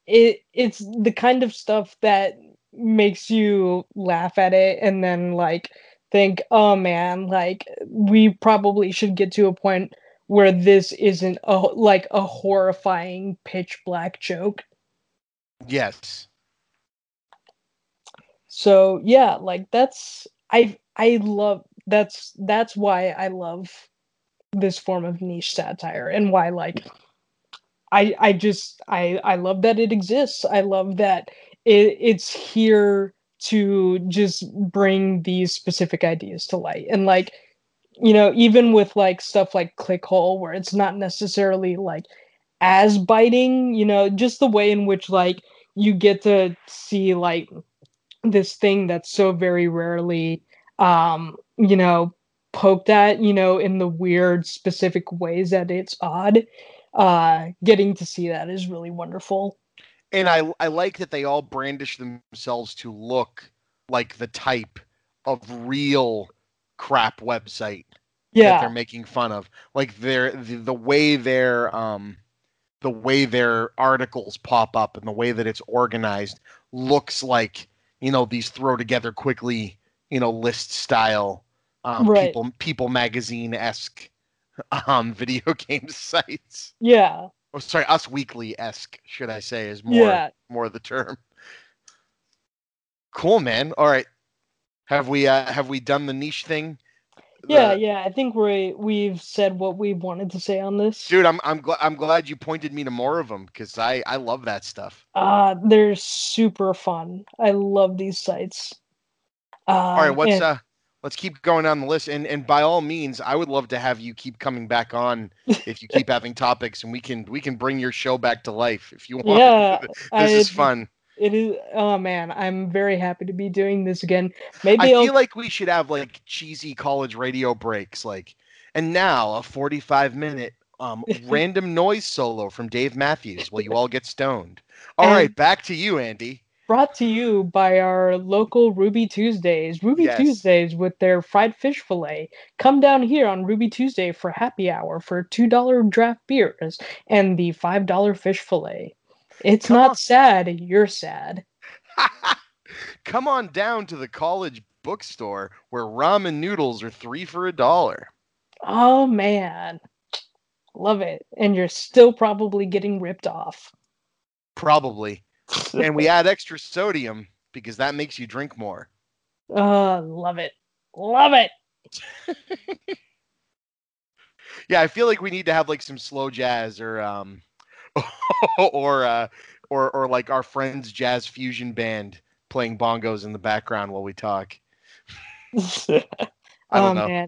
it it's the kind of stuff that makes you laugh at it and then like think, oh man, like we probably should get to a point where this isn't a like a horrifying pitch black joke. Yes. So yeah, like that's I I love that's that's why I love this form of niche satire and why like I I just I I love that it exists. I love that it, it's here to just bring these specific ideas to light. And like you know, even with like stuff like Clickhole where it's not necessarily like as biting, you know, just the way in which like you get to see like this thing that's so very rarely um you know poked at you know in the weird specific ways that it's odd uh getting to see that is really wonderful and i i like that they all brandish themselves to look like the type of real crap website that they're making fun of like their the, the way their um the way their articles pop up and the way that it's organized looks like you know these throw together quickly you know list style um, Right. people people magazine esque um video game sites. yeah Oh, sorry, Us Weekly esque, should I say, is more yeah more the term. Cool, man. All right, have we uh, have we done the niche thing? yeah The- yeah i think we we've said what we wanted to say on this dude. I'm I'm glad I'm glad you pointed me to more of them because I I love that stuff. uh they're super fun i love these sites uh, All right, what's and- uh let's keep going down the list and and by all means, I would love to have you keep coming back on if you keep having topics and we can we can bring your show back to life if you want. yeah this is fun. It is. Oh man, I'm very happy to be doing this again. Maybe I I'll feel like we should have like cheesy college radio breaks, like, and now a 45 minute um, random noise solo from Dave Matthews while you all get stoned. All right, And- back to you, Andy. Brought to you by our local Ruby Tuesdays. Ruby Yes. Tuesdays with their fried fish fillet. Come down here on Ruby Tuesday for happy hour for $2 draft beers and the $5 fish fillet. It's Come not on. sad, you're sad. Come on down to the college bookstore where ramen noodles are three for a dollar. Oh man. Love it. And you're still probably getting ripped off. Probably. And we add extra sodium because that makes you drink more. Uh, love it. Love it. Yeah, I feel like we need to have like some slow jazz or um or uh or or like our friends jazz fusion band playing bongos in the background while we talk. I oh don't know. man.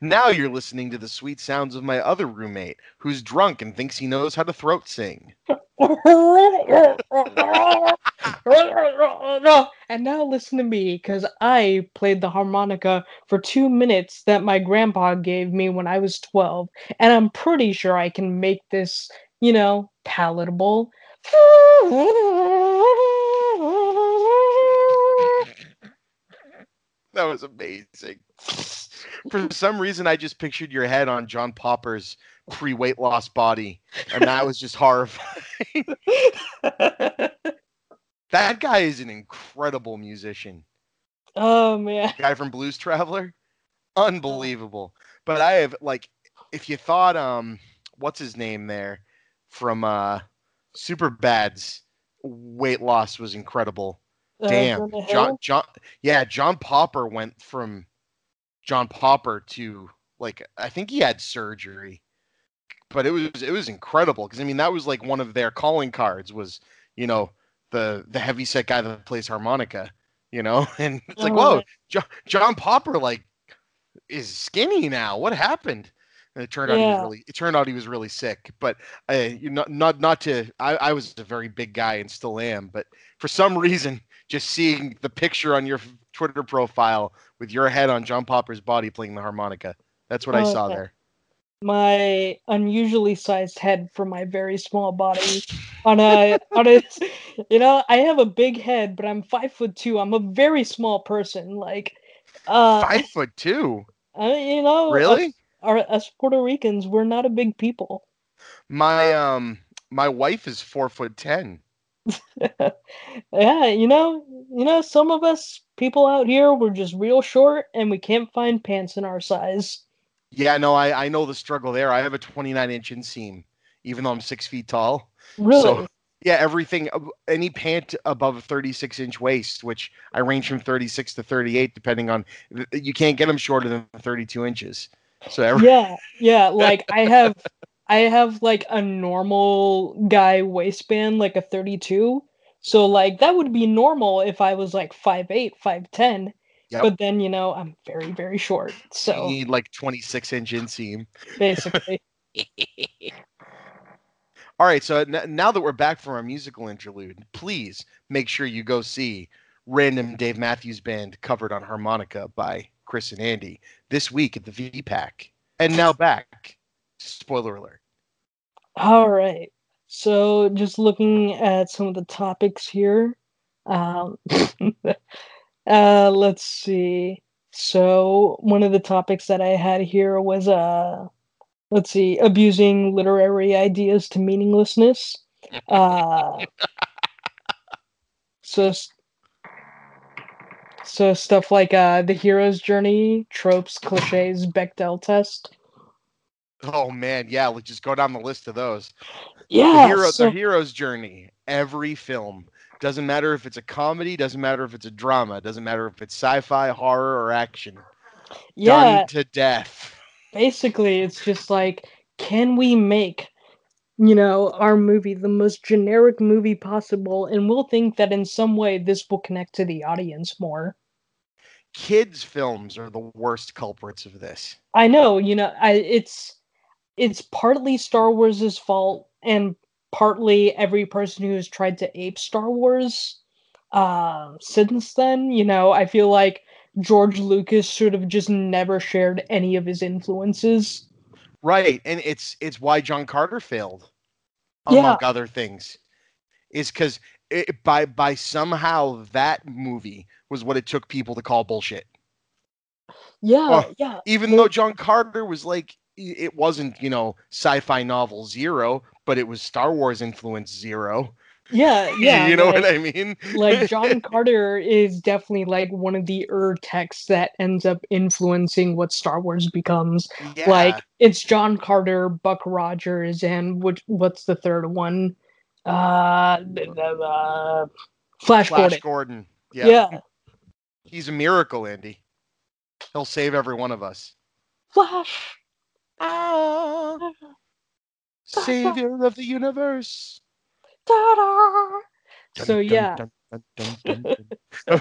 Now you're listening to the sweet sounds of my other roommate who's drunk and thinks he knows how to throat sing. and now listen to me, because I played the harmonica for two minutes that my grandpa gave me when I was 12, and I'm pretty sure I can make this, you know, palatable. That was amazing. For some reason, I just pictured your head on John Popper's pre weight loss body, and that was just horrifying. that guy is an incredible musician. oh man. Guy from Blues Traveler, unbelievable. But I have like, if you thought, um, what's his name there from uh, Superbad's weight loss was incredible. Uh, Damn, John, John, yeah, John Popper went from John Popper to like I think he had surgery, but it was it was incredible because I mean that was like one of their calling cards was you know the the heavy set guy that plays harmonica, you know, and it's like Oh, whoa, man. John, John Popper like is skinny now. What happened? And it turned out he was really it turned out he was really sick. But uh, you not not not to I, I was a very big guy and still am, but for some reason just seeing the picture on your Twitter profile with your head on John Popper's body playing the harmonica. That's what I Oh, saw okay. there. my unusually sized head for my very small body. On a on a, you know, I have a big head, but I'm five foot two. I'm a very small person. Like, uh, Five foot two. uh, you know, Really? Us, us Puerto Ricans, we're not a big people. My um my wife is four foot ten. yeah, you know, you know, some of us people out here we're just real short and we can't find pants in our size. Yeah, no, I, I know the struggle there. I have a 29 inch inseam, even though I'm six feet tall. Really? So, yeah, everything, any pant above a 36 inch waist, which I range from 36 to 38, depending on, you can't get them shorter than 32 inches. So, every, yeah, yeah. Like I have, I have like a normal guy waistband, like a 32. So like that would be normal if I was like 5'8", 5'10". Yep. But then you know I'm very very short. you So need like 26 inch inseam. basically, All right, so n- now that we're back from our musical interlude, please make sure you go see Random Dave Matthews Band covered on harmonica by Chris and Andy this week at the VPAC. And now back. Spoiler alert. all right. So just looking at some of the topics here. Um, uh, let's see. So one of the topics that I had here was uh, let's see, abusing literary ideas to meaninglessness. Uh, so so stuff like uh, the hero's journey, tropes, cliches, Bechdel test. Oh man, yeah, let's just go down the list of those. Yeah, the hero so- the hero's journey, every film. Doesn't matter if it's a comedy, doesn't matter if it's a drama, doesn't matter if it's sci-fi, horror, or action. yeah. Done to death. basically it's just like can we make you know our movie the most generic movie possible and we'll think that in some way this will connect to the audience more Kids films are the worst culprits of this. i know you know i it's it's partly star wars's fault and partly every person who has tried to ape star wars uh, since then you know i feel like george lucas should have just never shared any of his influences Right, and it's it's why John Carter failed, Yeah. among other things, is because by by somehow that movie was what it took people to call bullshit. yeah yeah Even though John Carter was like, it wasn't you know sci-fi novel zero, but it was Star Wars influence zero. yeah yeah you know like- what I mean? like John Carter is definitely like one of the Ur texts that ends up influencing what Star Wars becomes. yeah. Like it's John Carter, Buck Rogers, and which what's the third one? Uh, uh Flash, Flash Gordon. Gordon. Yeah. Yeah. he's a miracle, Andy. He'll save every one of us. Flash. Ah, savior of the universe. Ta-da! Dun, So dun, yeah, dun,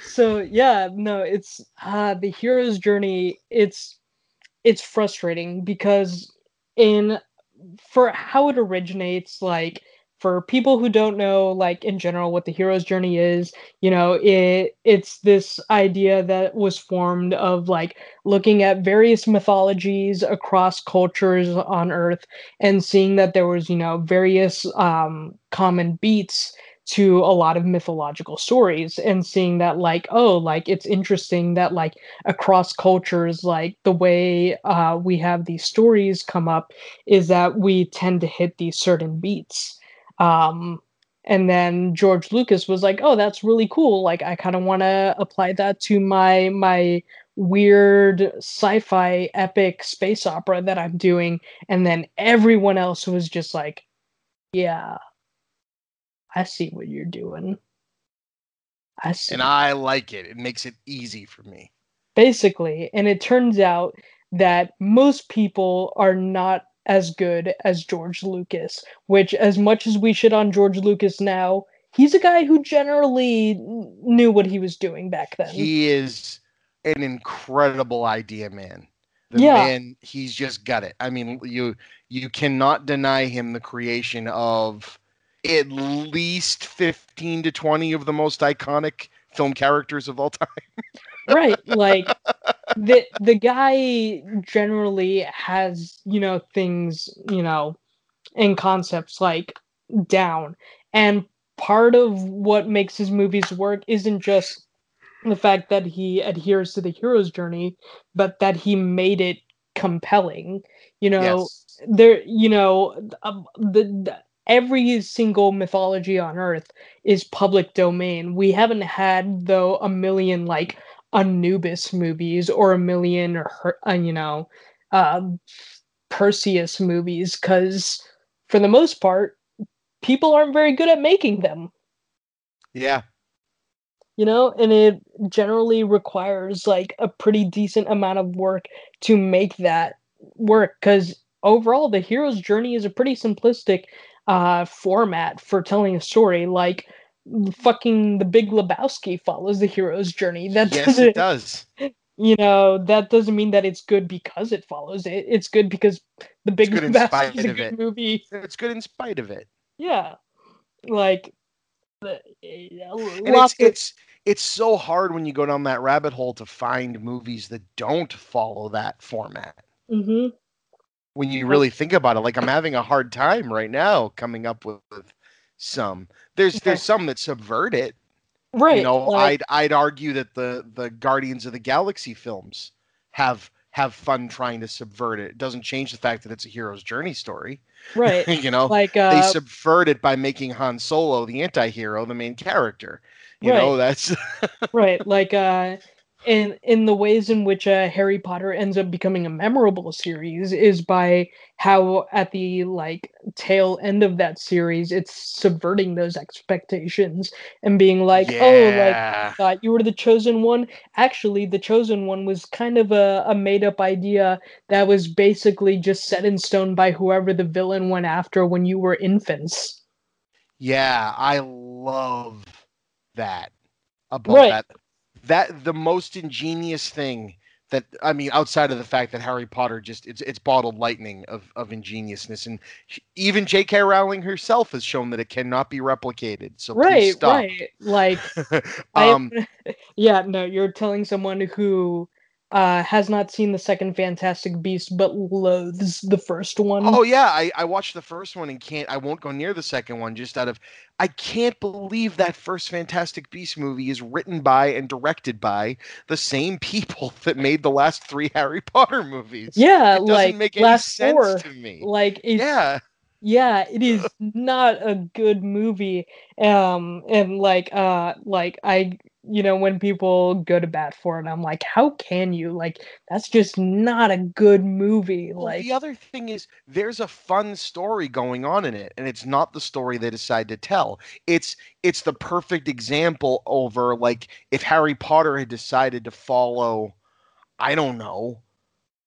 so yeah no it's uh the hero's journey it's it's frustrating because in for how it originates like for people who don't know like in general what the hero's journey is you know it it's this idea that was formed of like looking at various mythologies across cultures on earth and seeing that there was you know various um common beats to a lot of mythological stories and seeing that like oh like it's interesting that like across cultures like the way uh, we have these stories come up is that we tend to hit these certain beats um, and then george lucas was like oh that's really cool like i kind of want to apply that to my my weird sci-fi epic space opera that i'm doing and then everyone else was just like yeah I see what you're doing. I see. and I like it. It makes it easy for me. Basically, and it turns out that most people are not as good as George Lucas, which, as much as we shit on George Lucas now, he's a guy who generally knew what he was doing back then. He is an incredible idea man. The Yeah. man, he's just got it. I mean, you you cannot deny him the creation of at least 15 to 20 of the most iconic film characters of all time. right like the the guy generally has you know things you know and concepts like down. And part of what makes his movies work isn't just the fact that he adheres to the hero's journey but that he made it compelling. You know Yes. there you know um, the, the every single mythology on earth is public domain. We haven't had though a million like anubis movies or a million or uh, you know uh, perseus movies because for the most part people aren't very good at making them Yeah. you know and it generally requires like a pretty decent amount of work to make that work because overall the hero's journey is a pretty simplistic uh format for telling a story like fucking the big lebowski follows the hero's journey that Yes, it does. you know that doesn't mean that it's good because it follows it it's good because the big good lebowski is a good it. movie It's good in spite of it. yeah like the, And lots it's it's it's so hard when you go down that rabbit hole to find movies that don't follow that format. of, Mhm. When you really think about it, like I'm having a hard time right now coming up with, with some. There's Okay. there's some that subvert it. right you know, like- I'd I'd argue that the the Guardians of the Galaxy films have have fun trying to subvert it. It doesn't change the fact that it's a hero's journey story. right you know, like they uh subvert it by making Han Solo the anti-hero, the main character. You know, that's right like uh in in the ways in which uh, harry potter ends up becoming a memorable series is by how at the like tail end of that series it's subverting those expectations and being like oh like yeah. thought you were the chosen one actually the chosen one was kind of a, a made-up idea that was basically just set in stone by whoever the villain went after when you were infants Yeah, I love that about Right. that. That the most ingenious thing that I mean, outside of the fact that Harry Potter just it's it's bottled lightning of of ingeniousness, and even J.K. Rowling herself has shown that it cannot be replicated. So right stop. right like um, I, yeah, no, you're telling someone who uh, has not seen the second Fantastic Beast but loathes the first one. Oh yeah, I, I watched the first one and can't I won't go near the second one just out of I can't believe that first Fantastic Beast movie is written by and directed by the same people that made the last three Harry Potter movies. yeah, it doesn't like make any last sense four. to me. Like it's yeah, yeah, it is not a good movie. Um, and like uh, like I, you know, when people go to bat for it, I'm like, how can you? Like, that's just not a good movie. Well, Like, the other thing is there's a fun story going on in it, and it's not the story they decide to tell. It's it's the perfect example over like if Harry Potter had decided to follow, I don't know,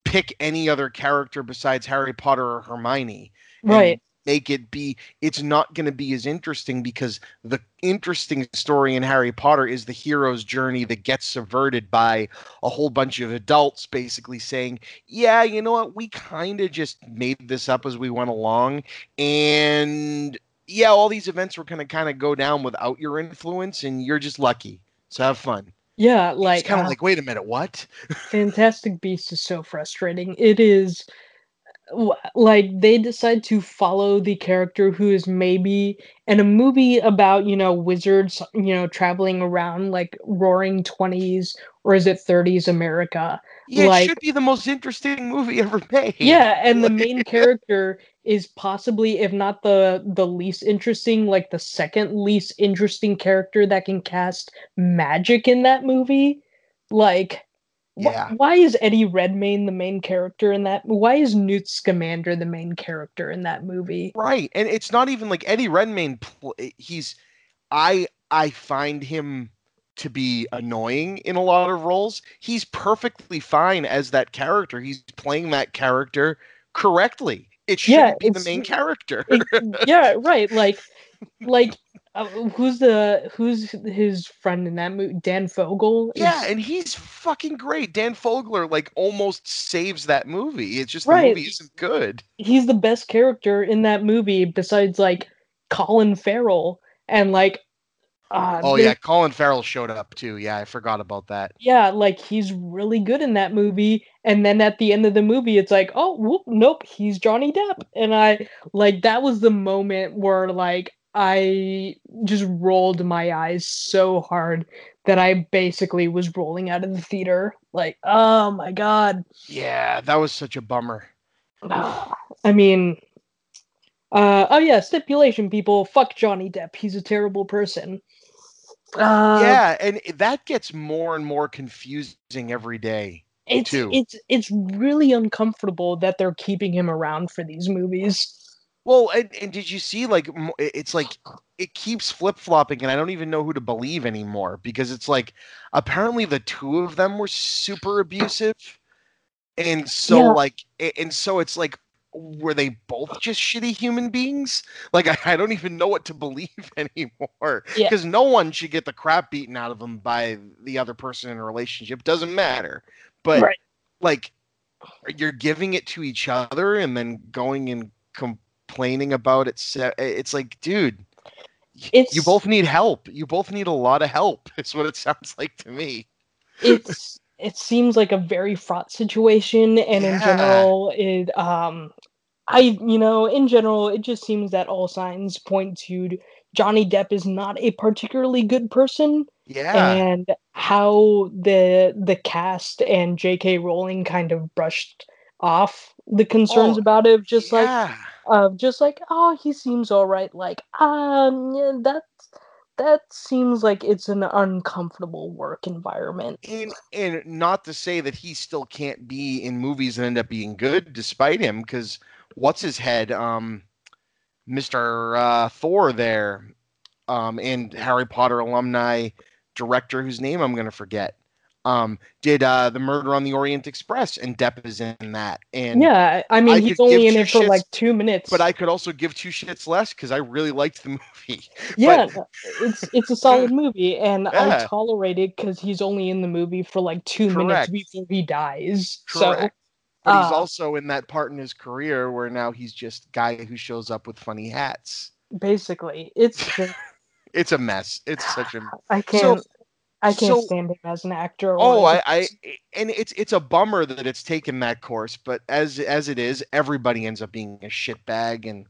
pick any other character besides Harry Potter or Hermione. right, Make it be, it's not going to be as interesting because the interesting story in Harry Potter is the hero's journey that gets subverted by a whole bunch of adults basically saying, yeah, you know what? We kind of just made this up as we went along. And yeah, all these events were going to kind of go down without your influence, and you're just lucky. So have fun. yeah, It's like kind of uh, like, wait a minute, what? Fantastic Beast is so frustrating. It is like they decide to follow the character who is maybe in a movie about, you know, wizards, you know, traveling around like roaring 20s or is it 30s America. Yeah, Like- it should be the most interesting movie ever made. Yeah, and the main character is possibly if not the the least interesting, like the second least interesting character that can cast magic in that movie. Like Yeah. Why is Eddie Redmayne the main character in that? Why is Newt Scamander the main character in that movie? Right, and it's not even like Eddie Redmayne. Pl- eh, he's, I I find him to be annoying in a lot of roles. He's perfectly fine as that character. He's playing that character correctly. It shouldn't Yeah, be the main character. It- yeah, right. Like, like uh, who's the who's his friend in that movie? Dan Fogel. yeah, and he's fucking great. Dan Fogler like almost saves that movie. It's just Right. the movie isn't good. he's the best character in that movie besides like Colin Farrell and like Uh, Oh there- yeah, Colin Farrell showed up too. Yeah, I forgot about that. yeah, like he's really good in that movie. And then at the end of the movie, it's like, oh, whoop, nope, he's Johnny Depp. And I like that was the moment where like I just rolled my eyes so hard that I basically was rolling out of the theater. Like, oh my god. Yeah, that was such a bummer. I mean, uh, oh yeah, stipulation, people. Fuck Johnny Depp. He's a terrible person. Uh, yeah, and that gets more and more confusing every day. it's too. it's it's really uncomfortable that they're keeping him around for these movies. Well, and, and did you see like it's like it keeps flip flopping, and I don't even know who to believe anymore because it's like apparently the two of them were super abusive, and so Yeah. like and so it's like were they both just shitty human beings? Like I, I don't even know what to believe anymore Yeah. because no one should get the crap beaten out of them by the other person in a relationship. Doesn't matter, but Right. like you're giving it to each other and then going and complaining about it it's like dude y- you both need help you both need a lot of help is what it sounds like to me It's it seems like a very fraught situation, and in general, it um, I you know in general it just seems that all signs point to Johnny Depp is not a particularly good person. yeah and how the the cast and J.K. Rowling kind of brushed off the concerns Oh, about it, just like yeah. Of just like oh he seems all right, like um yeah, that that seems like it's an uncomfortable work environment. and and not to say that he still can't be in movies and end up being good despite him because what's his head um mr uh thor there um and harry potter alumni director whose name i'm gonna forget um did uh the murder on the orient express and depp is in that and Yeah, I mean I he's only in it for shits, like two minutes. but i could also give two shits less because i really liked the movie yeah, it's it's a solid movie, and I Yeah. tolerate it because he's only in the movie for like two Correct. minutes before he dies. So correct but he's uh, also in that part in his career where now he's just guy who shows up with funny hats basically, it's it's a mess it's such a I can't I can't so- stand him as an actor. or Oh, I, I, a I, person. and it's it's a bummer that it's taken that course, but as as it is, everybody ends up being a shitbag, and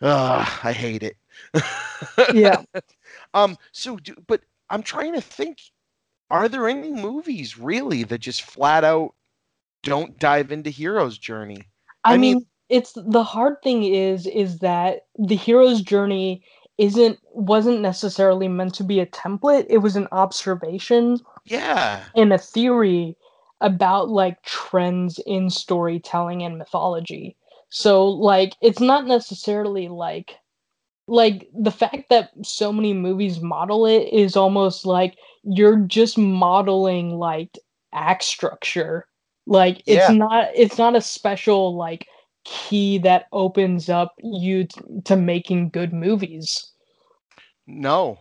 uh, I hate it. yeah. Um. So, do, but I'm trying to think. Are there any movies really that just flat out don't dive into hero's journey? I, I mean- mean, it's the hard thing is is that the hero's journey isn't wasn't necessarily meant to be a template. It was an observation Yeah. and a theory about like trends in storytelling and mythology. So like it's not necessarily like like the fact that so many movies model it is almost like you're just modeling like act structure. Like it's Yeah. not it's not a special like key that opens up you t- to making good movies. No.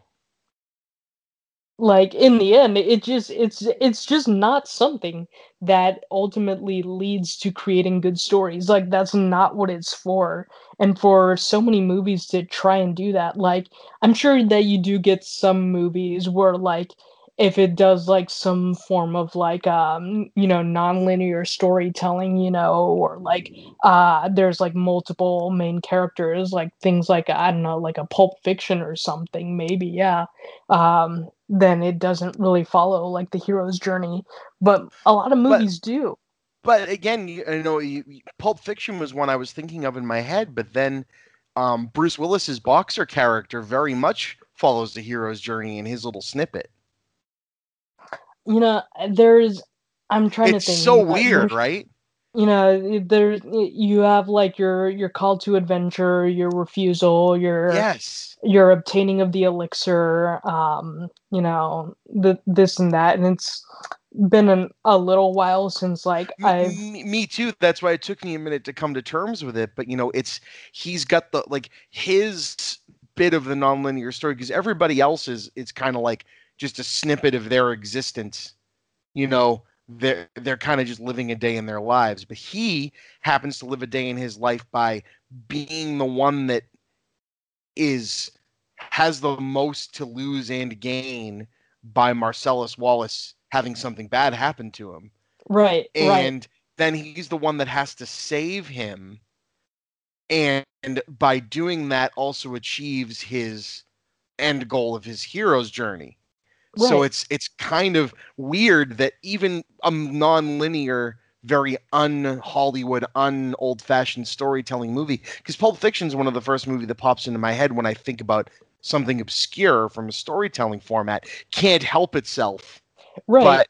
like in the end it just it's it's just not something that ultimately leads to creating good stories. Like that's not what it's for. And for so many movies to try and do that like i'm sure that you do get some movies where like if it does like some form of like um you know non-linear storytelling you know or like uh there's like multiple main characters like things like i don't know like a pulp fiction or something maybe yeah um then it doesn't really follow like the hero's journey but a lot of movies do But again, you, I know you, you- Pulp Fiction was one I was thinking of in my head, but then um, Bruce Willis's boxer character very much follows the hero's journey in his little snippet. You know there's i'm trying It's to think so weird, right? you know there you have like your your call to adventure your refusal your Yes. your obtaining of the elixir um you know the this and that and it's been an, a little while since like i've me, me too. That's why it took me a minute to come to terms with it. But you know, it's he's got the like his bit of the nonlinear story because everybody else is it's kind of like just a snippet of their existence. You know, they're they're kind of just living a day in their lives. But he happens to live a day in his life by being the one that is has the most to lose and gain by Marcellus Wallace having something bad happen to him. Right. right. And then he's the one that has to save him. And by doing that, also achieves his end goal of his hero's journey. So it's it's kind of weird that even a non-linear, very un-Hollywood, un-old-fashioned storytelling movie, because Pulp Fiction is one of the first movie that pops into my head when I think about something obscure from a storytelling format, can't help itself. Right. But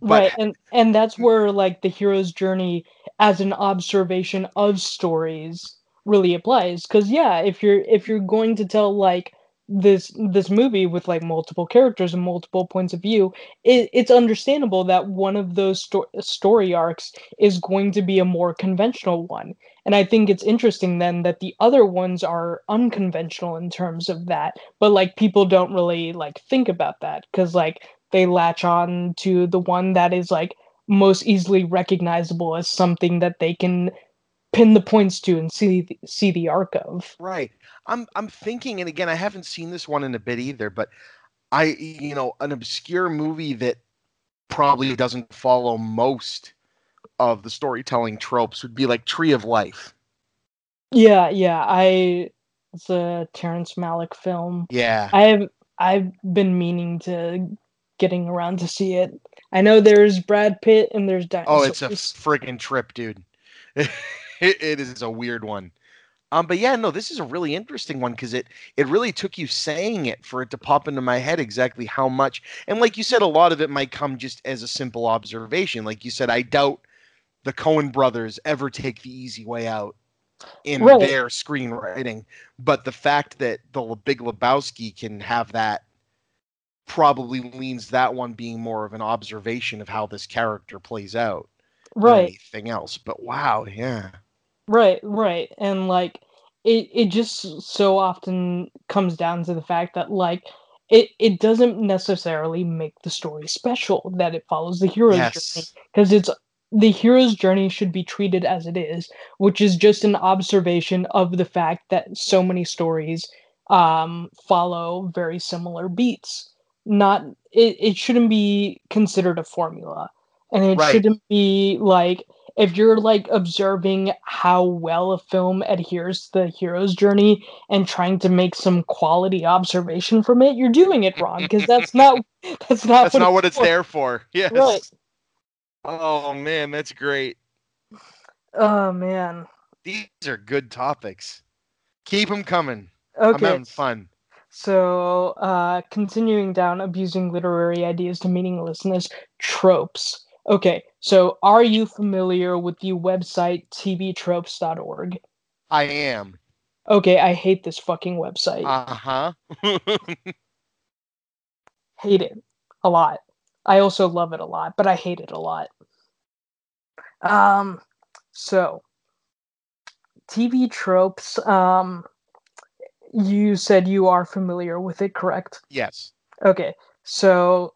but- right. And and that's where like the hero's journey as an observation of stories really applies. Cause yeah, if you're if you're going to tell like this this movie with like multiple characters and multiple points of view, it, it's understandable that one of those sto- story arcs is going to be a more conventional one. And I think it's interesting then that the other ones are unconventional in terms of that, but like people don't really like think about that because like they latch on to the one that is like most easily recognizable as something that they can pin the points to and see the, see the arc of. Right. I'm I'm thinking, and again, I haven't seen this one in a bit either, but I you know, an obscure movie that probably doesn't follow most of the storytelling tropes would be like Tree of Life. Yeah, yeah. I it's a Terrence Malick film. Yeah. I have I've been meaning to getting around to see it. I know there's Brad Pitt and there's dinosaurs. Oh, it's a friggin' trip, dude. it, it is a weird one. Um, but yeah, no, this is a really interesting one because it it really took you saying it for it to pop into my head exactly how much. And like you said, a lot of it might come just as a simple observation. Like you said, I doubt the Coen brothers ever take the easy way out in Right. their screenwriting. But the fact that the Big Lebowski can have that probably leans that one being more of an observation of how this character plays out than right. anything else. But wow, yeah. Right, right. And like it it just so often comes down to the fact that like it it doesn't necessarily make the story special that it follows the hero's journey because it's the hero's journey should be treated as it is, which is just an observation of the fact that so many stories um follow very similar beats. Not it, it shouldn't be considered a formula. And it Right. shouldn't be like if you're like observing how well a film adheres to the hero's journey and trying to make some quality observation from it, you're doing it wrong because that's not that's not That's not what it's for. there for. Yes. Right. Oh man, that's great. Oh man. These are good topics. Keep them coming. I'm Okay. having fun. So, uh, continuing down abusing literary ideas to meaninglessness tropes. Okay, so are you familiar with the website tvtropes.org? I am. Okay, I hate this fucking website. Uh huh. hate it a lot. I also love it a lot, but I hate it a lot. Um, so TV tropes. Um, you said you are familiar with it, correct? yes. Okay, so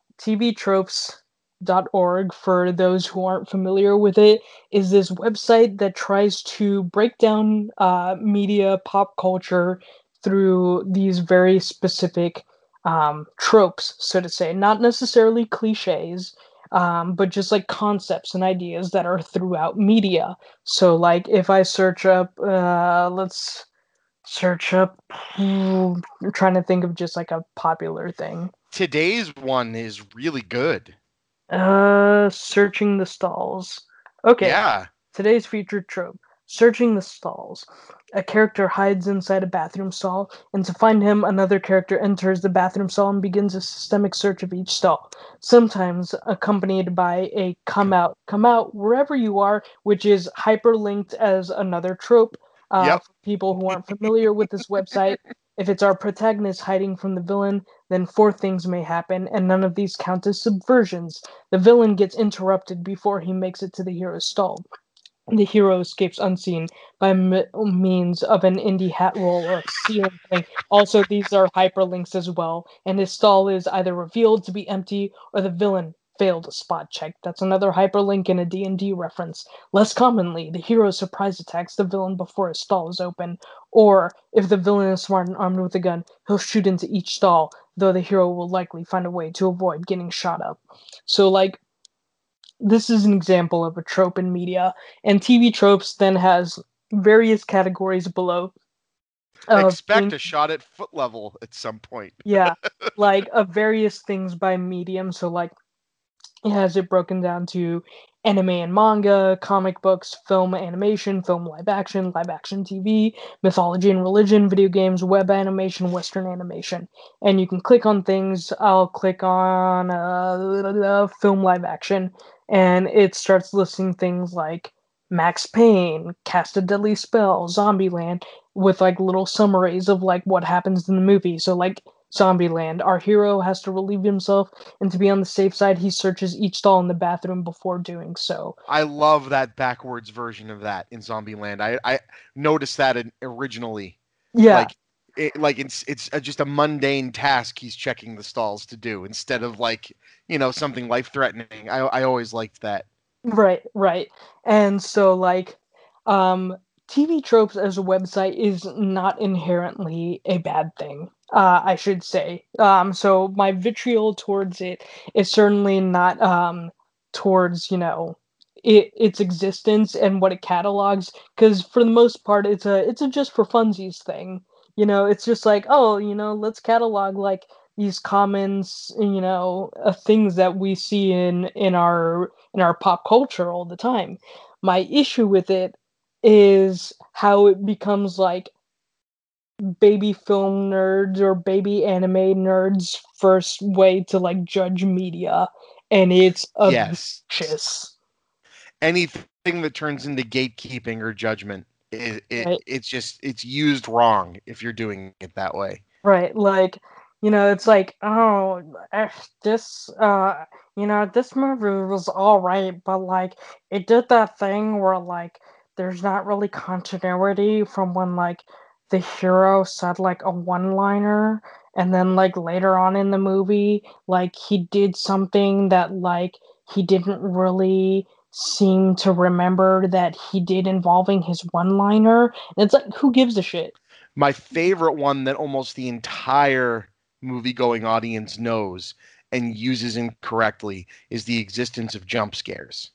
tvtropes.org, for those who aren't familiar with it, is this website that tries to break down uh, media, pop culture through these very specific um, tropes, so to say. Not necessarily cliches, um, but just like concepts and ideas that are throughout media. So, like, if I search up, uh, let's search up, I'm trying to think of just like a popular thing. Today's one is really good. Uh, searching the stalls. Okay, Yeah. today's featured trope: searching the stalls. A character hides inside a bathroom stall, and to find him, another character enters the bathroom stall and begins a systemic search of each stall. Sometimes accompanied by a "come out, come out wherever you are," which is hyperlinked as another trope. Uh, Yep. For people who aren't familiar with this website, if it's our protagonist hiding from the villain, then four things may happen, and none of these count as subversions. The villain gets interrupted before he makes it to the hero's stall. The hero escapes unseen by me- means of an Indy Hat Roll or ceiling thing. Also, these are hyperlinks as well, and his stall is either revealed to be empty or the villain fail to spot check. That's another hyperlink in a D&D reference. Less commonly, the hero surprise attacks the villain before his stall is open, or if the villain is smart and armed with a gun, he'll shoot into each stall, though the hero will likely find a way to avoid getting shot up. So like this is an example of a trope in media, and TV tropes then has various categories below. Expect a shot at foot level at some point. yeah like of various things by medium so like it has it broken down to anime and manga comic books film animation film live action live action tv mythology and religion video games web animation western animation. And you can click on things. I'll click on uh, film live action. And it starts listing things like max payne cast a deadly spell zombieland with like little summaries of like what happens in the movie. So like Zombieland. Our hero has to relieve himself, and to be on the safe side, he searches each stall in the bathroom before doing so. I love that backwards version of that in Zombieland. I I noticed that in, originally. Yeah, Like it, like it's it's a, just a mundane task he's checking the stalls to do instead of like you know something life threatening. I I always liked that. right, right. And so, like, um, TV tropes as a website is not inherently a bad thing. Uh, I should say. Um, so my vitriol towards it is certainly not um towards you know it, its existence and what it catalogs because for the most part it's a it's a just for funsies thing you know it's just like oh you know let's catalog like these comments you know uh, things that we see in in our in our pop culture all the time my issue with it is how it becomes like baby film nerds or baby anime nerds first way to like judge media and it's yes. Anything that turns into gatekeeping or judgment, it, it Right. it's just it's used wrong if you're doing it that way. Right, like you know, it's like, oh, eh, this, uh, you know, this movie was all right, but like, it did that thing where like, there's not really continuity from when like the hero said like a one-liner, and then like later on in the movie, like he did something that like he didn't really seem to remember that he did involving his one-liner. And it's like, who gives a shit? My favorite one that almost the entire movie going audience knows and uses incorrectly is the existence of jump scares.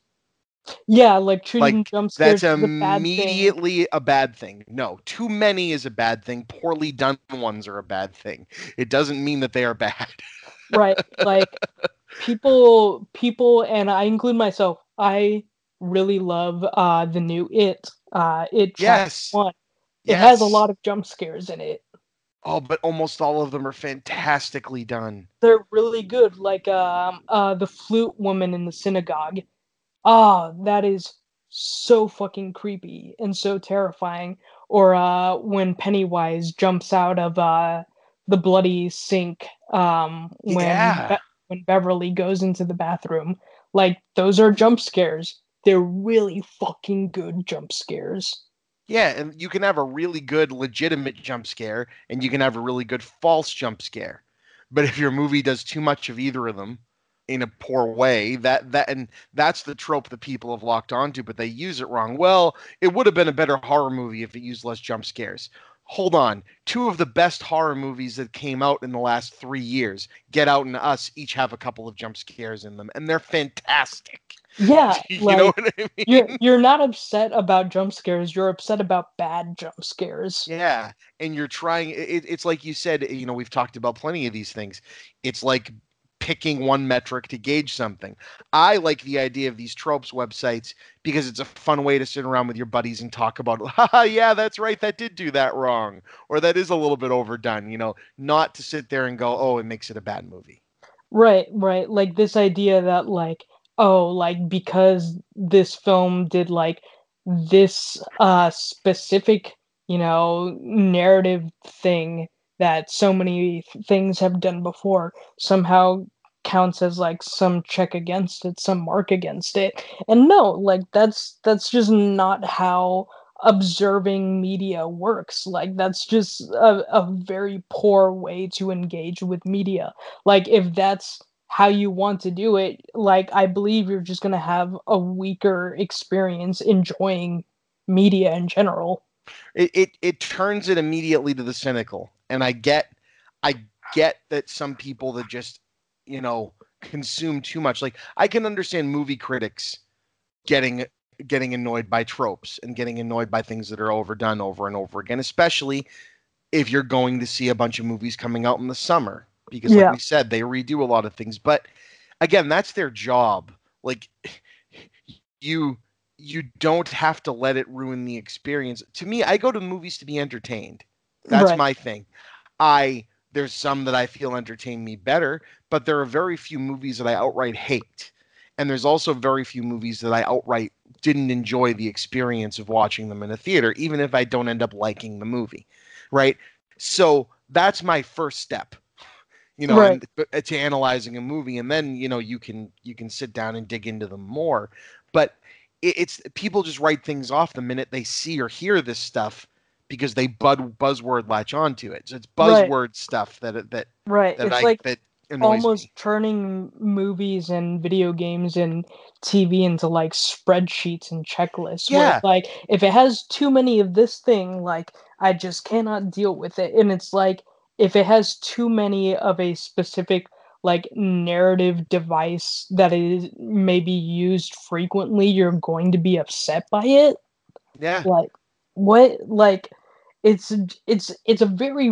Yeah, like treating Like, jump scares That's as a bad thing. immediately a bad thing. No, too many is a bad thing. Poorly done ones are a bad thing. It doesn't mean that they are bad. right like people people and i include myself i really love uh the new it uh it Yes. one it has a lot of jump scares in it Oh, but almost all of them are fantastically done. they're really good like um uh the flute woman in the synagogue ah that is so fucking creepy and so terrifying or uh when pennywise jumps out of uh the bloody sink um when Yeah. Be- when beverly goes into the bathroom like those are jump scares they're really fucking good jump scares Yeah, and you can have a really good legitimate jump scare and you can have a really good false jump scare. But if your movie does too much of either of them in a poor way, that that and that's the trope that people have locked onto, but they use it wrong. Well, it would have been a better horror movie if it used less jump scares. Hold on. Two of the best horror movies that came out in the last 3 years, Get Out and Us, each have a couple of jump scares in them and they're fantastic. yeah you like know what I mean? you're you're not upset about jump scares you're upset about bad jump scares Yeah, and you're trying. It, it's like you said. You know, we've talked about plenty of these things. It's like picking one metric to gauge something. I like the idea of these tropes websites because it's a fun way to sit around with your buddies and talk about, Haha, yeah, that's right, that did do that wrong, or that is a little bit overdone. You know, not to sit there and go, oh, it makes it a bad movie. Right, right. Like this idea that like oh, like because this film did like this uh specific, you know, narrative thing that so many th- things have done before somehow counts as like some check against it, some mark against it. And no, like that's that's just not how observing media works. Like that's just a, a very poor way to engage with media like if that's how you want to do it, like I believe you're just gonna have a weaker experience enjoying media in general. It, it it turns it immediately to the cynical, and I get I get that some people that just you know consume too much. Like I can understand movie critics getting getting annoyed by tropes and getting annoyed by things that are overdone over and over again, especially if you're going to see a bunch of movies coming out in the summer because Yeah. like we said they redo a lot of things but again that's their job like you you don't have to let it ruin the experience to me i go to movies to be entertained that's Right. my thing i there's some that i feel entertain me better but there are very few movies that i outright hate. And there's also very few movies that i outright didn't enjoy the experience of watching them in a theater even if i don't end up liking the movie right? So that's my first step you know Right. and, uh, to analyzing a movie and then you know you can you can sit down and dig into them more. But it, it's people just write things off the minute they see or hear this stuff because they bud buzzword latch onto it so it's Right. buzzword stuff that that Right. that it's I like that almost me. turning movies and video games and TV into like spreadsheets and checklists. Yeah. like if it has too many of this thing, like I just cannot deal with it. And it's like if it has too many of a specific like narrative device that is maybe used frequently, you're going to be upset by it. yeah Like what like it's it's it's a very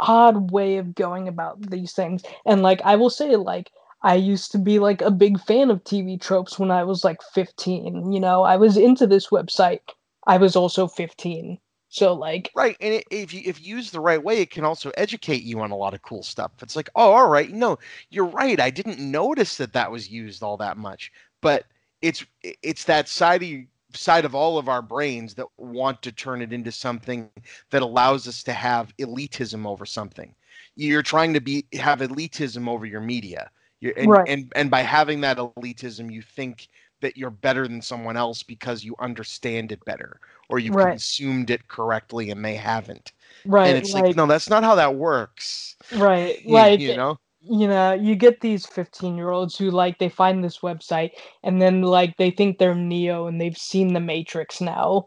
odd way of going about these things and like i will say like i used to be like a big fan of tv tropes when i was like 15 you know i was into this website i was also 15 so like Right, and it, if you if used the right way, it can also educate you on a lot of cool stuff. It's like, oh, all right, no, you're right. I didn't notice that that was used all that much, but it's it's that side of you- side of all of our brains that want to turn it into something that allows us to have elitism over something. You're trying to be have elitism over your media, and, Right. and and by having that elitism, you think that you're better than someone else because you understand it better or you've Right. consumed it correctly and they haven't. right and it's like, like, no, that's not how that works. right You- like you know? You know, you get these 15 year olds who like they find this website and then like they think they're Neo and they've seen the Matrix now.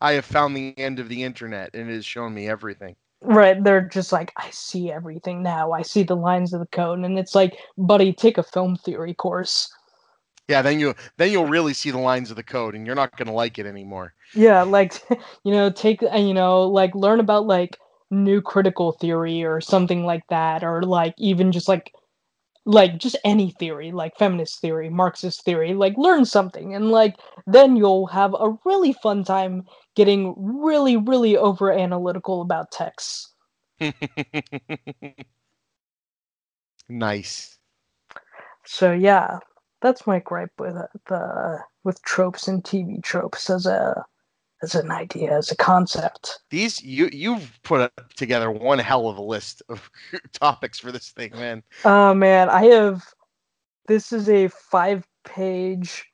I have found the end of the internet and it has shown me everything. Right, they're just like, I see everything now. I see the lines of the code, and it's like, buddy, take a film theory course. Yeah, then you then you'll really see the lines of the code and you're not gonna like it anymore. Yeah, like, you know, take, uh, you know, like learn about like new critical theory or something like that, or like even just like, like just any theory, like feminist theory, Marxist theory, like learn something, and like then you'll have a really fun time getting really, really over analytical about texts. nice. So yeah, that's my gripe with the with tropes and TV tropes as a as an idea, as a concept. These you you've put together one hell of a list of topics for this thing, man. Oh man, I have. This is a five-page,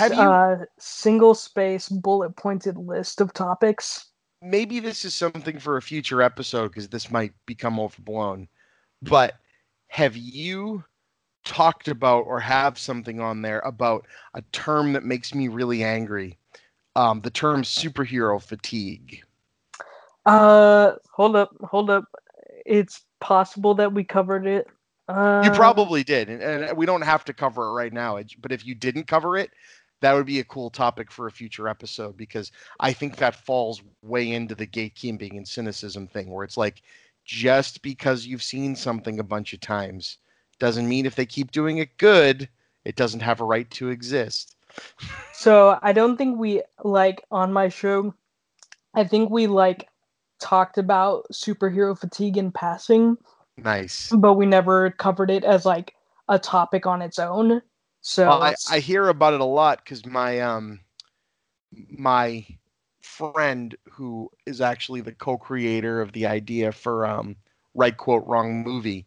you- uh, single space bullet pointed list of topics. maybe this is something for a future episode because this might become overblown. But have you talked about or have something on there about a term that makes me really angry? Um, the term superhero fatigue. Uh, hold up, hold up. It's possible that we covered it. Uh, You probably did, and, and we don't have to cover it right now. it- But if you didn't cover it, that would be a cool topic for a future episode because I think that falls way into the gatekeeping and cynicism thing, where it's like just because you've seen something a bunch of times doesn't mean if they keep doing it good, it doesn't have a right to exist. So I don't think we like on my show. I think we like talked about superhero fatigue in passing, Nice. but we never covered it as like a topic on its own. So Well, I, I hear about it a lot because my um my friend who is actually the co-creator of the idea for um right quote wrong movie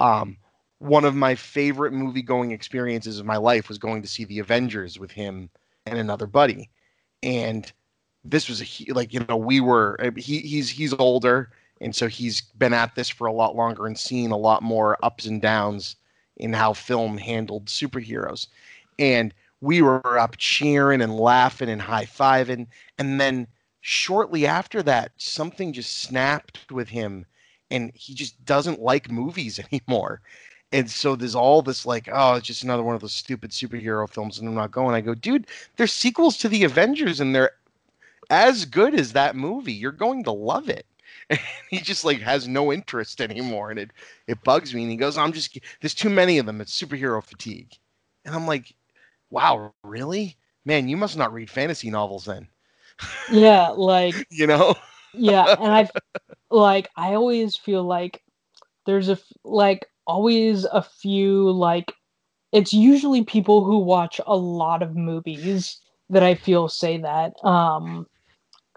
um one of my favorite movie going experiences of my life was going to see the avengers with him and another buddy and this was a like you know we were uh, he he's he's older and so he's been at this for a lot longer and seen a lot more ups and downs in how film handled superheroes. And we were up cheering and laughing and high fiving. And then shortly after that, something just snapped with him and he just doesn't like movies anymore. And so there's all this like, oh, it's just another one of those stupid superhero films, and I'm not going. I go, dude, there's sequels to the Avengers, and they're as good as that movie. You're going to love it. And he just like has no interest anymore, and it it bugs me. And he goes, I'm just there's too many of them. It's superhero fatigue. And I'm like, wow, really? Man, you must not read fantasy novels then. Yeah, like you know? yeah, and I've like I always feel like there's a like always a few like it's usually people who watch a lot of movies that I feel say that um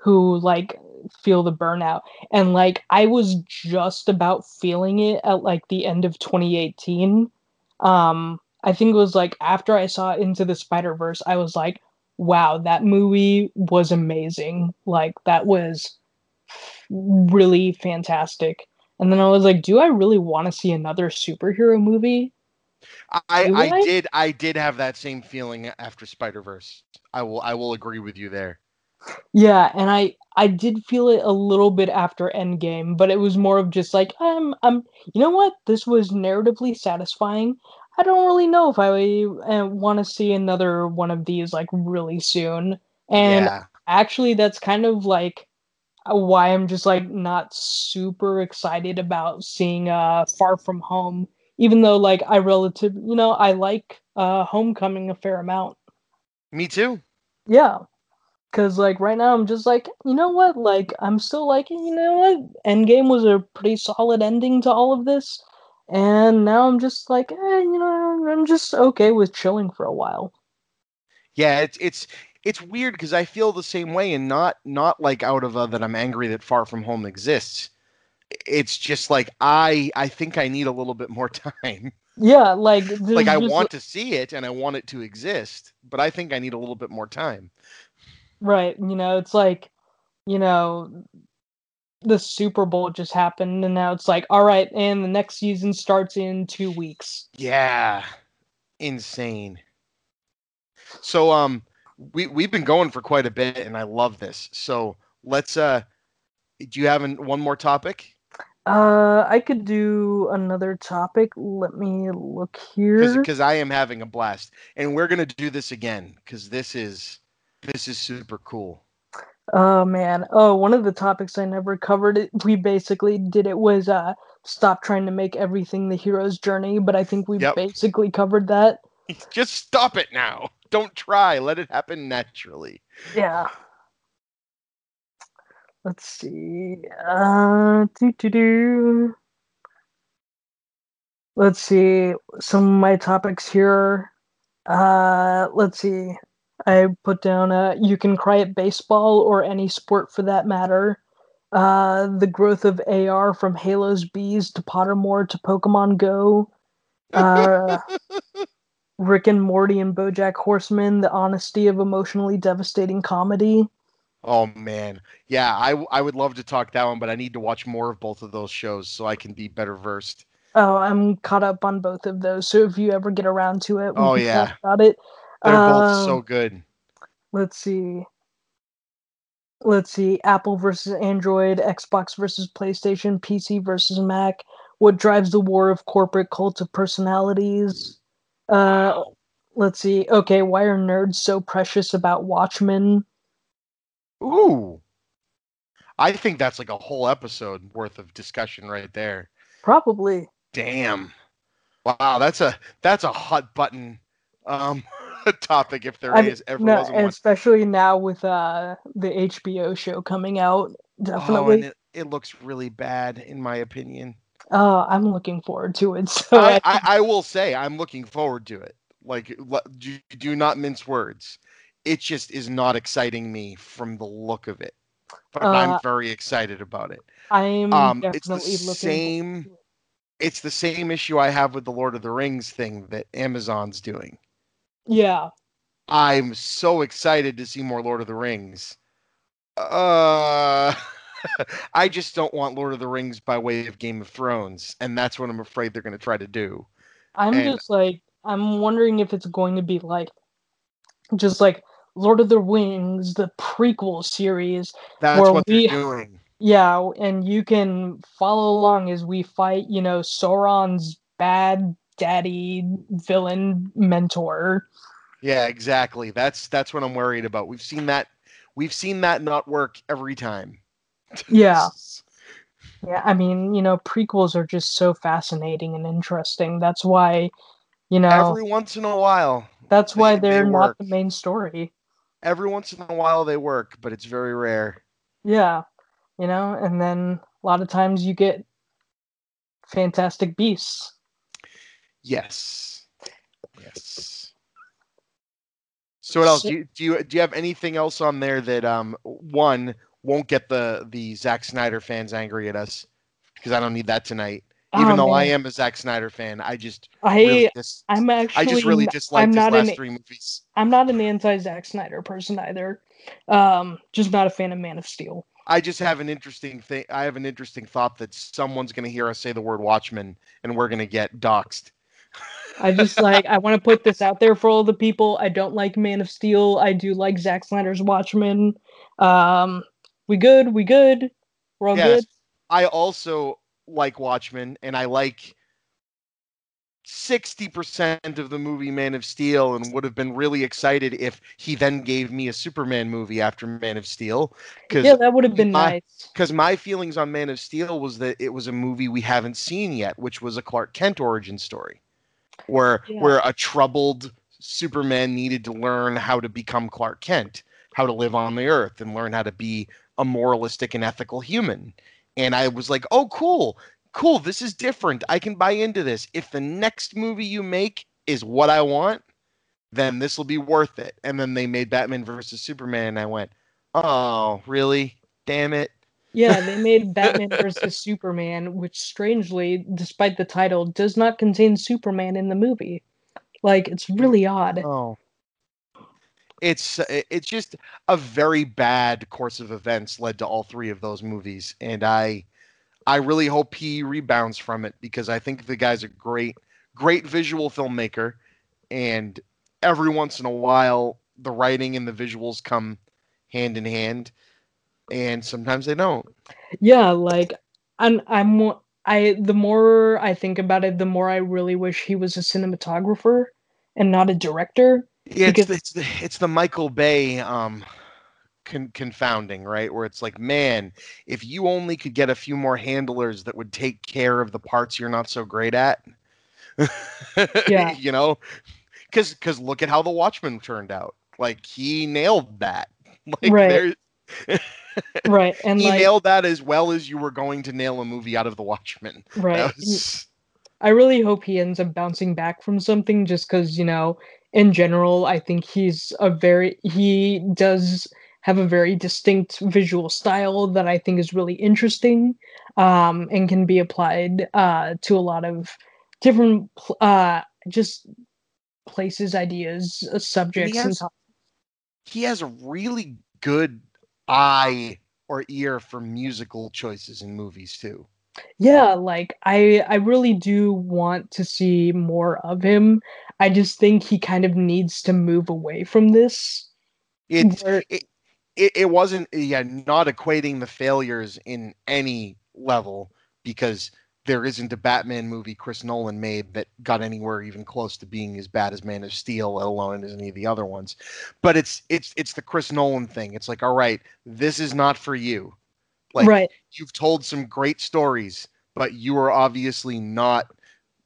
who like feel the burnout. And like I was just about feeling it at like the end of 2018 um I think it was like after I saw Into the Spider-Verse I was like wow that movie was amazing. Like that was really fantastic and then I was like, do I really want to see another superhero movie? I, I, I did I did have that same feeling after Spider Verse. I will I will agree with you there. Yeah, and I I did feel it a little bit after Endgame, but it was more of just like um um you know what this was narratively satisfying. I don't really know if I uh, want to see another one of these like really soon. And yeah. actually, that's kind of like why I'm just like not super excited about seeing uh Far From Home, even though like I relative you know I like uh Homecoming a fair amount. Me too. Yeah. Cause like right now I'm just like, you know what? Like I'm still like, you know what? Endgame was a pretty solid ending to all of this. And now I'm just like, eh, you know, I'm just okay with chilling for a while. Yeah, it's it's it's weird because I feel the same way, and not not like out of uh, that I'm angry that Far From Home exists. It's just like I I think I need a little bit more time. Yeah, like like I want to see it and I want it to exist, but I think I need a little bit more time. Right, you know, it's like, you know, the Super Bowl just happened, and now it's like, all right, and the next season starts in two weeks. Yeah, insane. So, um, we we've been going for quite a bit, and I love this. So let's. uh Do you have an, one more topic? Uh, I could do another topic. Let me look here. Because I am having a blast, and we're gonna do this again because this is this is super cool. Oh man! Oh, one of the topics I never covered. It we basically did it was uh stop trying to make everything the hero's journey, but I think we yep. basically covered that. Just stop it now don't try. Let it happen naturally. Yeah. Let's see. Uh, do do do. Let's see some of my topics here. Uh, let's see. I put down uh, you can cry at baseball or any sport for that matter. Uh, the growth of AR from Halo's bees to Pottermore to Pokemon Go. Uh, Rick and Morty and BoJack Horseman, the honesty of emotionally devastating comedy. Oh man, yeah, I I would love to talk that one, but I need to watch more of both of those shows so I can be better versed. Oh, I'm caught up on both of those. So if you ever get around to it, oh yeah, about it. They're um, both so good. Let's see. Let's see. Apple versus Android, Xbox versus PlayStation, PC versus Mac. What drives the war of corporate cult of personalities? Uh, let's see. Okay, why are nerds so precious about Watchmen? Ooh. I think that's like a whole episode worth of discussion right there. Probably. Damn. Wow, that's a that's a hot button um topic if there I is ever no, wasn't especially now with uh the HBO show coming out. Definitely. Oh, it, it looks really bad in my opinion. Uh, I'm looking forward to it. So I, I, I will say I'm looking forward to it. Like, do, do not mince words. It just is not exciting me from the look of it, but uh, I'm very excited about it. I'm um, definitely it's the looking. Same. It's the same issue I have with the Lord of the Rings thing that Amazon's doing. Yeah. I'm so excited to see more Lord of the Rings. Uh I just don't want Lord of the Rings by way of Game of Thrones, and that's what I'm afraid they're going to try to do. I'm And- just like I'm wondering if it's going to be like just like Lord of the Rings, the prequel series. That's Where what we- they're doing. Yeah, and you can follow along as we fight, you know, Sauron's bad daddy villain mentor. Yeah, exactly. That's that's what I'm worried about. We've seen that we've seen that not work every time. Yeah. Yeah, I mean, you know, prequels are just so fascinating and interesting. That's why, you know, Every once in a while. that's why they- they they're not the main story. Every once in a while they work, but it's very rare. Yeah, you know, and then a lot of times you get fantastic beasts. Yes. Yes. So what else? Do you, do you do you have anything else on there that um one won't get the the Zack Snyder fans angry at us because I don't need that tonight. Even Oh, though I am a Zack Snyder fan, I just I really dis- I'm actually I just really disliked I'm his not last an three movies. I'm not an anti Zack Snyder person either. Um, just not a fan of Man of Steel. I just have an interesting thing. I have an interesting thought that someone's going to hear us say the word Watchmen, and we're going to get doxxed. I just like I want to put this out there for all the people. I don't like Man of Steel. I do like Zack Snyder's Watchmen. Um, we good? We good? We're all Yes. good. I also like Watchmen, and I like sixty percent of the movie Man of Steel, and would have been really excited if he then gave me a Superman movie after Man of Steel, because Yeah, that would have been my- nice. because my feelings on Man of Steel was that it was a movie we haven't seen yet, which was a Clark Kent origin story, where Yeah. where a troubled Superman needed to learn how to become Clark Kent, how to live on the Earth, and learn how to be a moralistic and ethical human. And I was like, oh, cool, cool, this is different. I can buy into this. If the next movie you make is what I want, then this will be worth it. And then they made Batman versus Superman, and I went, oh, really? Damn it. Yeah, they made Batman versus Superman, which strangely, despite the title, does not contain Superman in the movie. Like it's really odd. Oh. It's uh, it's just a very bad course of events led to all three of those movies, and I I really hope he rebounds from it because I think the guy's a great great visual filmmaker, and every once in a while the writing and the visuals come hand in hand, and sometimes they don't. Yeah, like I'm I'm mo- I the more I think about it, the more I really wish he was a cinematographer and not a director. Yeah, it's Because- the, it's the it's the Michael Bay um con- confounding, right? Where it's like, man, if you only could get a few more handlers that would take care of the parts you're not so great at. Yeah. you know, because because look at how the Watchmen turned out. Like he nailed that. Like Right. Right. And he like nailed that as well as you were going to nail a movie out of the Watchmen. right. Was, I really hope he ends up bouncing back from something just because, you know, in general, I think he's a very, he does have a very distinct visual style that I think is really interesting um, and can be applied uh, to a lot of different, pl- uh, just places, ideas, uh, subjects, and has- topics. he has a really good eye or ear for musical choices in movies too. Yeah, like I I really do want to see more of him. I just think he kind of needs to move away from this. It where- it, it wasn't yeah not equating the failures in any level because there isn't a Batman movie Chris Nolan made that got anywhere even close to being as bad as Man of Steel, let alone as any of the other ones. But it's it's it's the Chris Nolan thing. It's like, all right, this is not for you. Like right. you've told some great stories, but you are obviously not.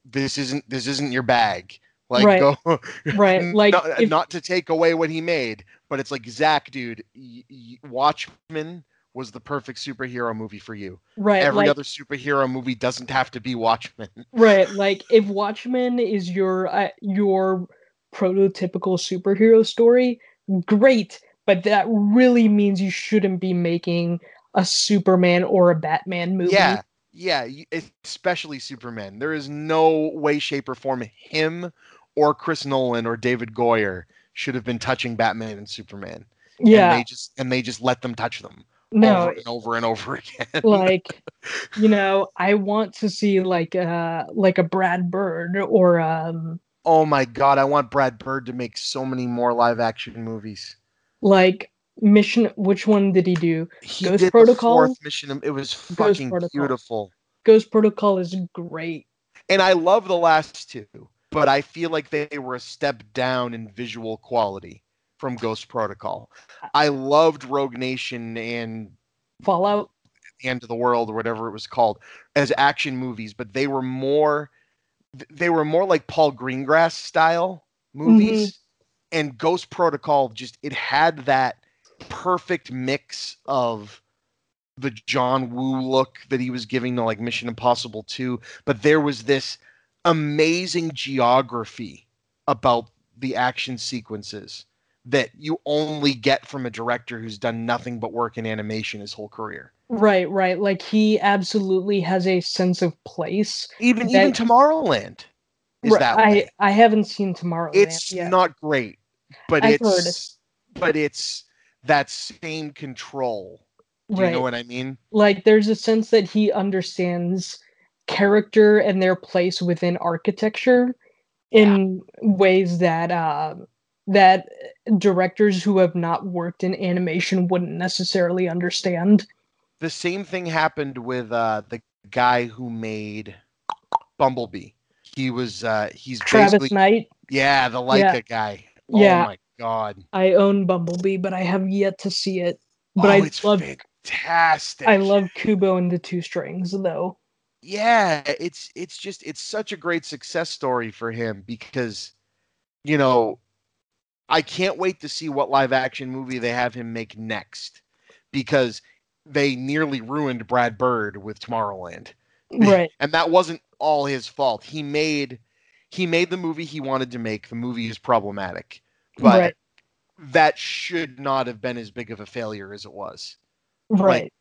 This isn't this isn't your bag. Like Right. go Right, like, not, if- not to take away what he made, but it's like Zack, dude. Y- y- Watchmen was the perfect superhero movie for you. Right. Every like, other superhero movie doesn't have to be Watchmen. right. Like if Watchmen is your uh, your prototypical superhero story, great. But that really means you shouldn't be making a Superman or a Batman movie. Yeah, yeah, especially Superman. There is no way, shape, or form him or Chris Nolan or David Goyer should have been touching Batman and Superman. Yeah. and they just and they just let them touch them no, over and over and over again. like you know, I want to see like uh like a Brad Bird or um oh my god, I want Brad Bird to make so many more live action movies. like Mission. Which one did he do? He Ghost did Protocol? fourth mission. It was fucking beautiful. Ghost Protocol is great. And I love the last two, but I feel like they were a step down in visual quality from Ghost Protocol. I loved Rogue Nation and Fallout. the End of the World or whatever it was called as action movies, but they were more they were more like Paul Greengrass style movies. Mm-hmm. And Ghost Protocol just it had that perfect mix of the John Woo look that he was giving to like Mission Impossible 2, but there was this amazing geography about the action sequences that you only get from a director who's done nothing but work in animation his whole career. Right, right. Like he absolutely has a sense of place. Even That- even Tomorrowland is Right, that I way. I I haven't seen Tomorrowland It's yet. not great, but I've heard. it's but it's that same control. Do you know what I mean? like there's a sense that he understands character and their place within architecture in ways that uh, that directors who have not worked in animation wouldn't necessarily understand. The same thing happened with uh, the guy who made Bumblebee. He was uh, he's Travis basically Knight, yeah the Laika Yeah. guy. Yeah. Oh my god. I own Bumblebee, but I have yet to see it. But oh, I it's love fantastic. I love Kubo and the Two Strings though. Yeah it's it's just it's such a great success story for him because you know i can't wait to see what live action movie they have him make next because they nearly ruined brad bird with tomorrowland Right. and that wasn't all his fault he made he made the movie he wanted to make the movie is problematic but right. that should not have been as big of a failure as it was Right.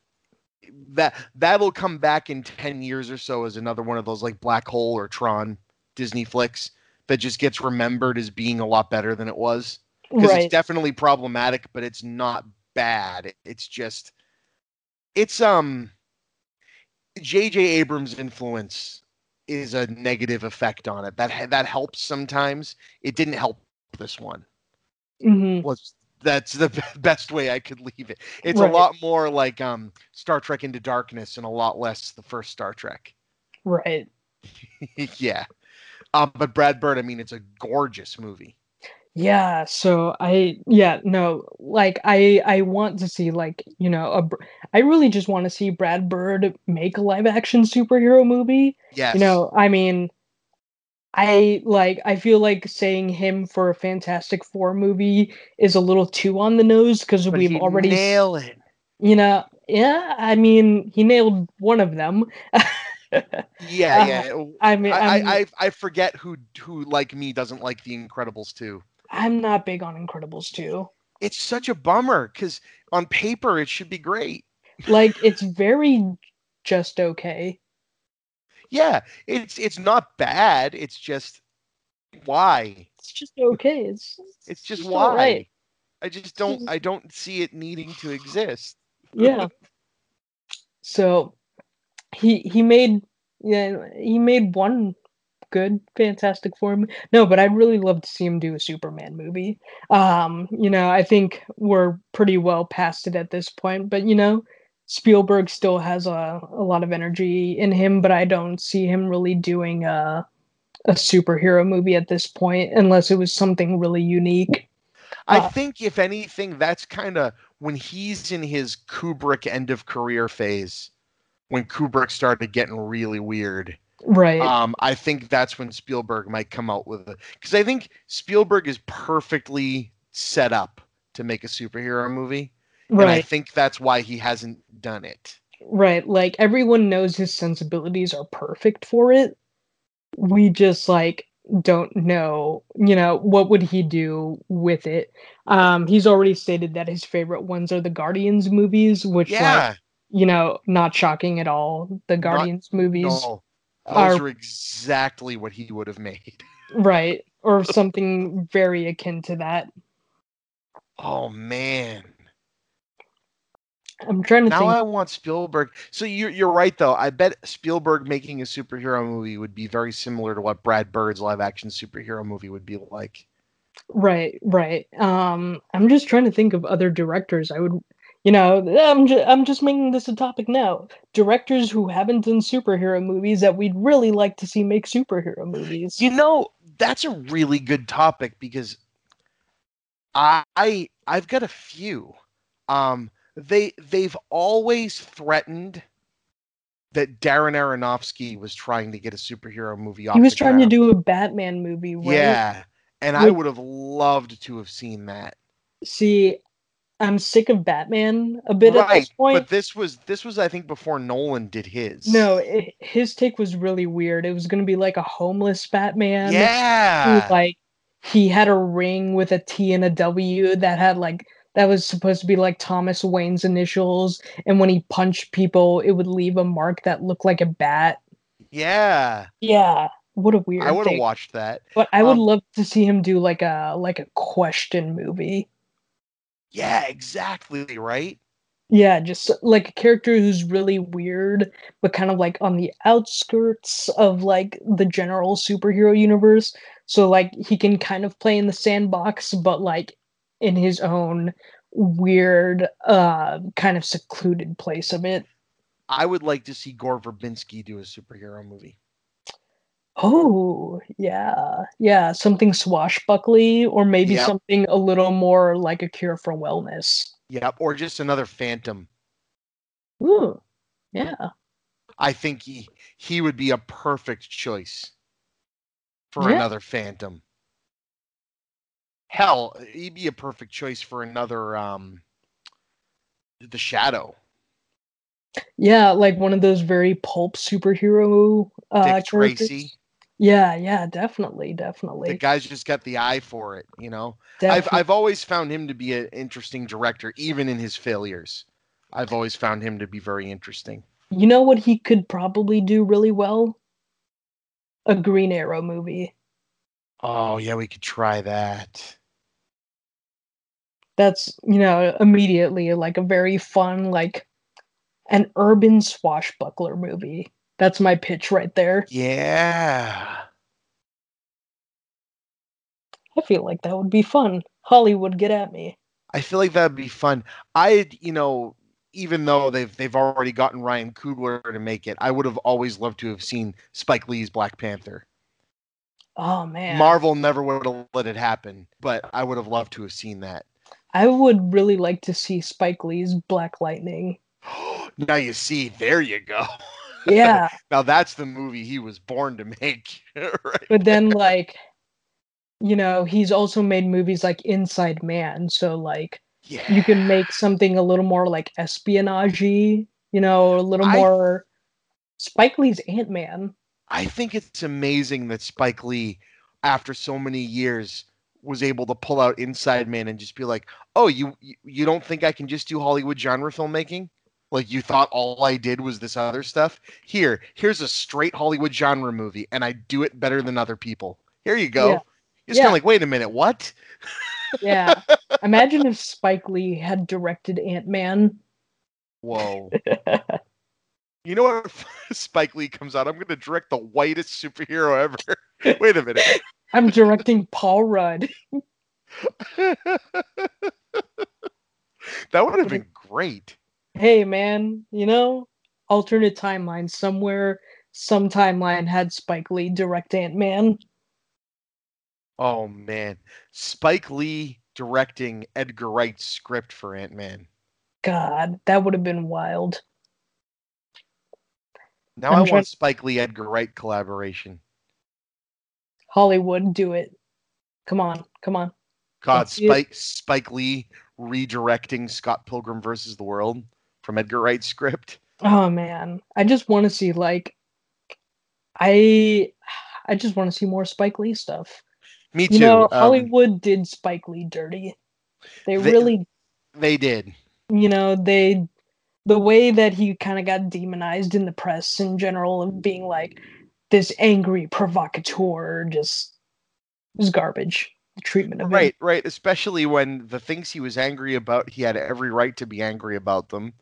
That that'll come back in 10 years or so as another one of those like black hole or tron disney flicks that just gets remembered as being a lot better than it was. Because right. it's definitely problematic but it's not bad. It's just it's um jj abrams influence is a negative effect on it. That that helps sometimes. It didn't help this one. Mm-hmm. was that's the best way I could leave it. It's Right. a lot more like um Star Trek Into Darkness and a lot less the first Star Trek. Right. yeah. Um, but Brad Bird, I mean, it's a gorgeous movie. Yeah, so I yeah, no, like I I want to see like, you know, a, I really just want to see Brad Bird make a live action superhero movie. Yes. You know, I mean I like I feel like saying him for a Fantastic Four movie is a little too on the nose because we've already s- nail it. you know, yeah, I mean, he nailed one of them. Yeah, Uh, yeah. I mean, I, I, I I forget who who like me doesn't like The Incredibles too. I'm not big on Incredibles 2. It's such a bummer because on paper it should be great. Like it's very just okay. Yeah, it's it's not bad. It's just why. It's just okay. It's It's just Just why. alright. I just don't I don't see it needing to exist. yeah. So he he made yeah he made one good Fantastic Four No, but I'd really love to see him do a Superman movie. Um, you know, I think we're pretty well past it at this point, but you know, Spielberg still has a, a lot of energy in him, but I don't see him really doing a a superhero movie at this point unless it was something really unique. I Uh, think if anything, that's kind of when he's in his Kubrick end of career phase, when Kubrick started getting really weird. Right. Um, I think that's when Spielberg might come out with it because I think Spielberg is perfectly set up to make a superhero movie, and I think that's why he hasn't done it. Right. Like everyone knows his sensibilities are perfect for it. We just like don't know, you know, what would he do with it. Um he's already stated that his favorite ones are the Guardians movies, which like, Yeah, you know, not shocking at all. The Guardians movies no, those are- are exactly what he would have made. right or something very akin to that. Oh man. I'm trying to think Now think. I want Spielberg. So you're you're right though. I bet Spielberg making a superhero movie would be very similar to what Brad Bird's live action superhero movie would be like. Right, right. Um, I'm just trying to think of other directors. I would, you know, I'm just I'm just making this a topic now. Directors who haven't done superhero movies that we'd really like to see make superhero movies. You know, that's a really good topic because I, I I've got a few. Um they they've always threatened that Darren Aronofsky was trying to get a superhero movie off. He was trying to do a Batman movie, right? Yeah. And I would have loved to have seen that. See, I'm sick of Batman a bit at this point. But this was this was I think before Nolan did his. No, i his take was really weird. It was going to be like a homeless Batman. Yeah. who, like he had a ring with a T and a W that had like that was supposed to be like Thomas Wayne's initials, and when he punched people, it would leave a mark that looked like a bat. yeah. Yeah, what a weird. I would have watched that. But I would um, love to see him do like a like a question movie. Yeah, exactly, right? Yeah, just like a character who's really weird, but kind of like on the outskirts of like the general superhero universe. So like he can kind of play in the sandbox, but like in his own weird, uh, kind of secluded place of it. I would like to see Gore Verbinski do a superhero movie. Oh, yeah, yeah, something swashbuckly, or maybe Yep. something a little more like a cure for wellness. Yep, or just another Phantom. Ooh, yeah, I think he he would be a perfect choice for Yeah. another Phantom. Hell, he'd be a perfect choice for another um the Shadow. yeah, like one of those very pulp superhero uh, Dick characters. Tracy. Yeah, yeah, definitely, definitely. The guy's just got the eye for it, you know. I've. I've always found him to be an interesting director, even in his failures. I've always found him to be very interesting. You know what he could probably do really well? A Green Arrow movie. Oh yeah, we could try that. That's, you know, immediately like a very fun, like an urban swashbuckler movie. That's my pitch right there. Yeah. I feel like that would be fun. Hollywood, get at me. I feel like that'd be fun. I, you know, even though they've they've already gotten Ryan Coogler to make it, I would have always loved to have seen Spike Lee's Black Panther. Oh man. Marvel never would have let it happen, but I would have loved to have seen that. I would really like to see Spike Lee's Black Lightning. now you see, there you go. Yeah. Now that's the movie he was born to make. right? but then like you know he's also made movies like inside man so like Yeah. you can make something a little more like espionage you know a little I- more spike lee's ant-man I think it's amazing that Spike Lee, after so many years, was able to pull out Inside Man and just be like, "Oh, you you- don't think I can just do Hollywood genre filmmaking? Like you thought all I did was this other stuff? Here, here's a straight Hollywood genre movie, and I do it better than other people. Here you go." Yeah. You're just kind of like, wait a minute, what? yeah imagine if spike lee had directed ant-man Whoa. You know what? Spike Lee comes out. I'm going to direct the whitest superhero ever. Wait a minute. I'm directing paul rudd that would have been great. hey man you know alternate timeline somewhere some timeline had spike lee direct ant-man Oh man, Spike Lee directing Edgar Wright's script for Ant Man. god that would have been wild Now I'm I want Spike Lee Edgar Wright collaboration. Hollywood do it come on come on God, Let's see it. Spike Spike Lee redirecting Scott Pilgrim versus the World from Edgar Wright's script. Oh man, I just want to see like I I just want to see more Spike Lee stuff. Me too. You know, um, Hollywood did Spike Lee dirty. They, They- really, they did. you know, they the way that he kind of got demonized in the press in general of being like this angry provocateur just was garbage. the treatment of right, him. right. Especially when the things he was angry about, he had every right to be angry about them,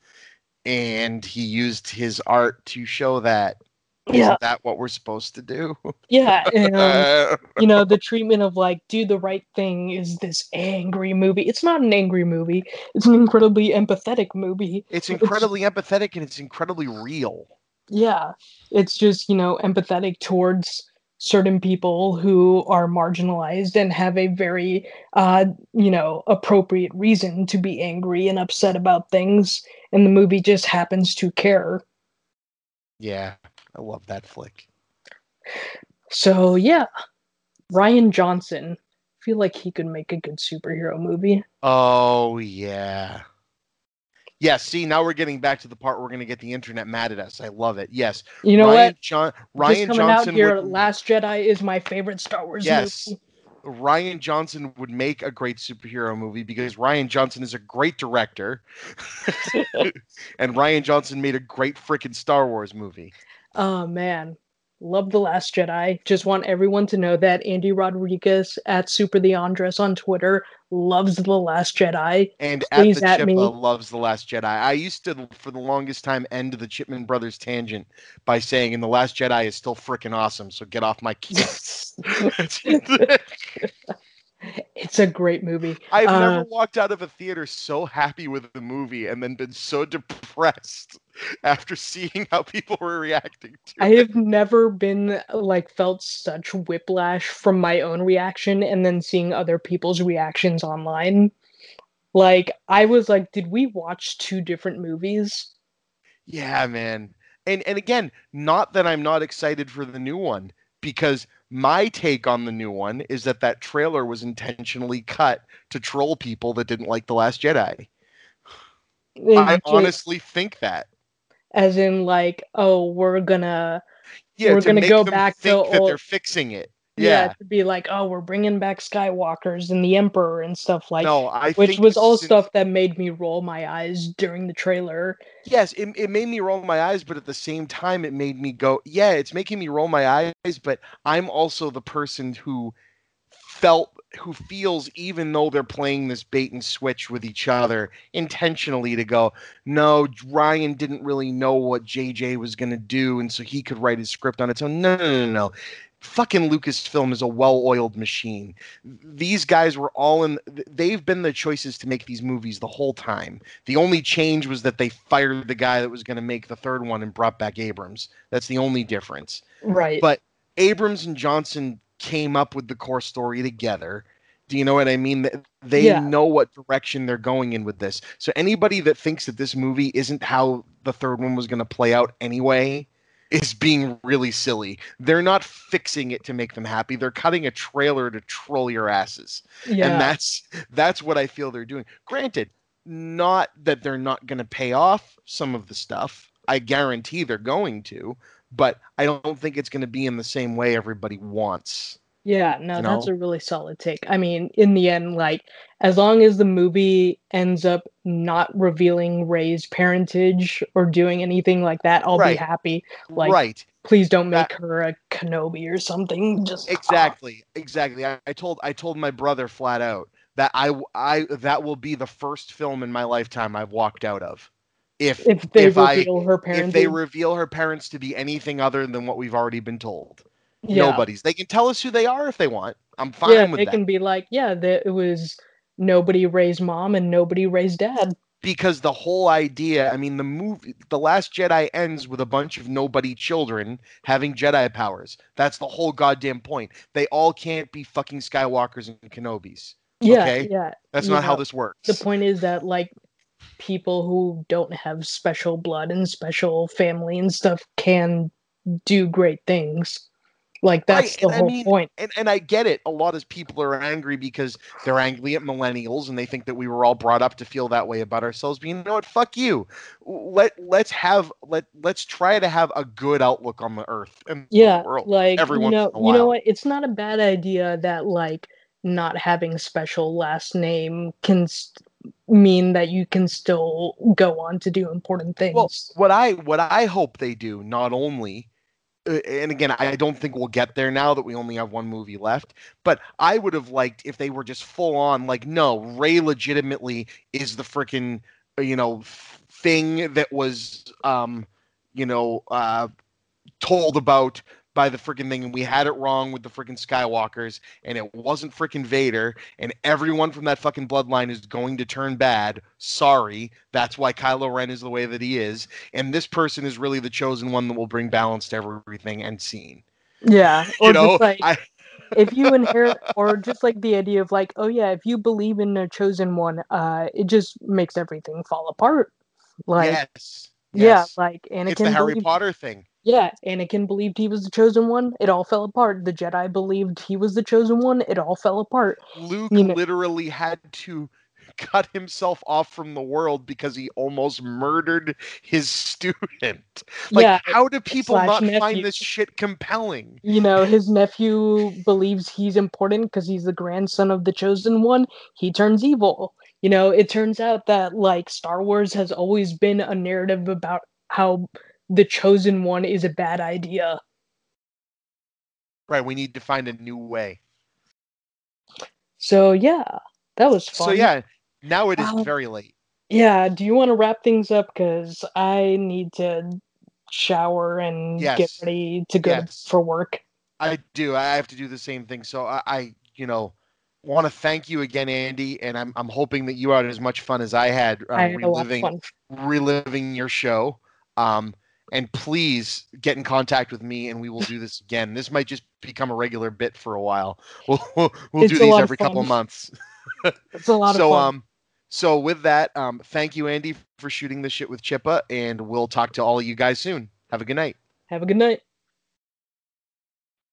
and he used his art to show that. Yeah, Isn't that what we're supposed to do? yeah. And, um, you know, the treatment of like do the right thing is this angry movie. It's not an angry movie. It's an incredibly empathetic movie. it's incredibly empathetic and it's incredibly real. Yeah, it's just, you know, empathetic towards certain people who are marginalized and have a very, uh, you know, appropriate reason to be angry and upset about things. And the movie just happens to care. Yeah, I love that flick. So, yeah, Rian Johnson. I feel like he could make a good superhero movie. Oh yeah. Yes, see, now we're getting back to the part where we're going to get the internet mad at us. I love it. Yes. You know Rian what? John Just coming Johnson out here, would, Last Jedi is my favorite Star Wars Yes. movie. Rian Johnson would make a great superhero movie because Rian Johnson is a great director. and Rian Johnson made a great freaking Star Wars movie. Oh man, love the Last Jedi. Just want everyone to know that Andy Rodriguez at Super the Andres on Twitter loves the Last Jedi. And Please at at the me. Chippa loves The Last Jedi. I used to, for the longest time, end the Chipman Brothers tangent by saying, and The Last Jedi is still freaking awesome, so get off my case. It's a great movie. I've Uh, never walked out of a theater so happy with the movie and then been so depressed after seeing how people were reacting to I it. have never been like felt such whiplash from my own reaction and then seeing other people's reactions online. Like I was like, did we watch two different movies? Yeah, man. And and again, not that I'm not excited for the new one because my take on the new one is that that trailer was intentionally cut to troll people that didn't like the last Jedi. I honestly think that. as in like, oh, we're gonna Yeah, We're to gonna go back to old- they're fixing it. Yeah. Yeah. to be like, oh, we're bringing back Skywalkers and the Emperor and stuff like, no, I which was all in- stuff that made me roll my eyes during the trailer. yes, it, it made me roll my eyes, but at the same time, it made me go, yeah, it's making me roll my eyes, but I'm also the person who felt, who feels, even though they're playing this bait and switch with each other intentionally to go, no, Rian didn't really know what JJ was going to do, and so he could write his script on its own. No, no, no, no. Fucking Lucasfilm is a well oiled machine. These guys were all in, they've been the choices to make these movies the whole time. The only change was that they fired the guy that was going to make the third one and brought back Abrams. That's the only difference. Right. But Abrams and Johnson came up with the core story together. Do you know what I mean? They Yeah. know what direction they're going in with this. So anybody that thinks that this movie isn't how the third one was going to play out anyway is being really silly. They're not fixing it to make them happy. They're cutting a trailer to troll your asses yeah. and that's that's what I feel they're doing. Granted, not that they're not going to pay off some of the stuff. I guarantee they're going to, but I don't think it's going to be in the same way everybody wants. Yeah, no, you that's a really solid take. I mean, in the end, like, as long as the movie ends up not revealing Rey's parentage or doing anything like that, I'll be happy. Like, right. Please don't That- make her a Kenobi or something. Just Exactly. Exactly. I, I told I told my brother flat out that I I that will be the first film in my lifetime I've walked out of. If if they if I- reveal her parentage, if they reveal her parents to be anything other than what we've already been told. yeah, Nobody's. They can tell us who they are if they want. I'm fine yeah, with they that. can be like, yeah, the, it was nobody raised mom and nobody raised dad. because the whole idea i mean the movie the last jedi ends with a bunch of nobody children having jedi powers that's the whole goddamn point they all can't be fucking skywalkers and kenobis Yeah, Okay. yeah. that's not how this works the point is that like people who don't have special blood and special family and stuff can do great things like that's Right, the and I whole mean- point. and, and i get it a lot of people are angry because they're angry at millennials and they think that we were all brought up to feel that way about ourselves but you know what? Fuck you. Let let's have let let's try to have a good outlook on the earth and yeah the world like every you know you know what? It's not a bad idea that like not having special last name can st- mean that you can still go on to do important things. Well, what I what I hope they do not only and again, I don't think we'll get there now that we only have one movie left. But I would have liked if they were just full on, like, no, Rey legitimately is the freaking, you know, thing that was, um, you know, uh, told about by the freaking thing, and we had it wrong with the freaking Skywalkers, and it wasn't freaking Vader, and everyone from that fucking bloodline is going to turn bad. Sorry, that's why Kylo Ren is the way that he is, and this person is really the chosen one that will bring balance to everything and scene. Yeah, or You know, just like I, if you inherit, or just like the idea of like, oh yeah, if you believe in a chosen one, uh, it just makes everything fall apart. Like, yes, yeah, like Anakin. it's the Harry believed- Potter thing. Yeah, Anakin believed he was the chosen one. It all fell apart. The Jedi believed he was the chosen one. It all fell apart. Luke You know- literally had to cut himself off from the world because he almost murdered his student. Like, yeah, how do people not nephew. find this shit compelling? you know, his nephew believes he's important because he's the grandson of the chosen one. He turns evil. You know, it turns out that like Star Wars has always been a narrative about how the chosen one is a bad idea. Right, we need to find a new way. So yeah, that was fun. So yeah, now it is Um, very late. Yeah, do you want to wrap things up? Because I need to shower and get ready to go Yes. for work. I do. I have to do the same thing. So I, I you know, want to thank you again, Andy, and I'm I'm hoping that you had as much fun as I had I had lot of reliving reliving your show. Um, and please get in contact with me, and we will do this again. This might just become a regular bit for a while. We'll we'll, we'll do these of every couple fun. months. It's a lot so of fun. um, so with that, um, thank you, Andy, for shooting the shit with Chippa, and we'll talk to all of you guys soon. Have a good night. Have a good night.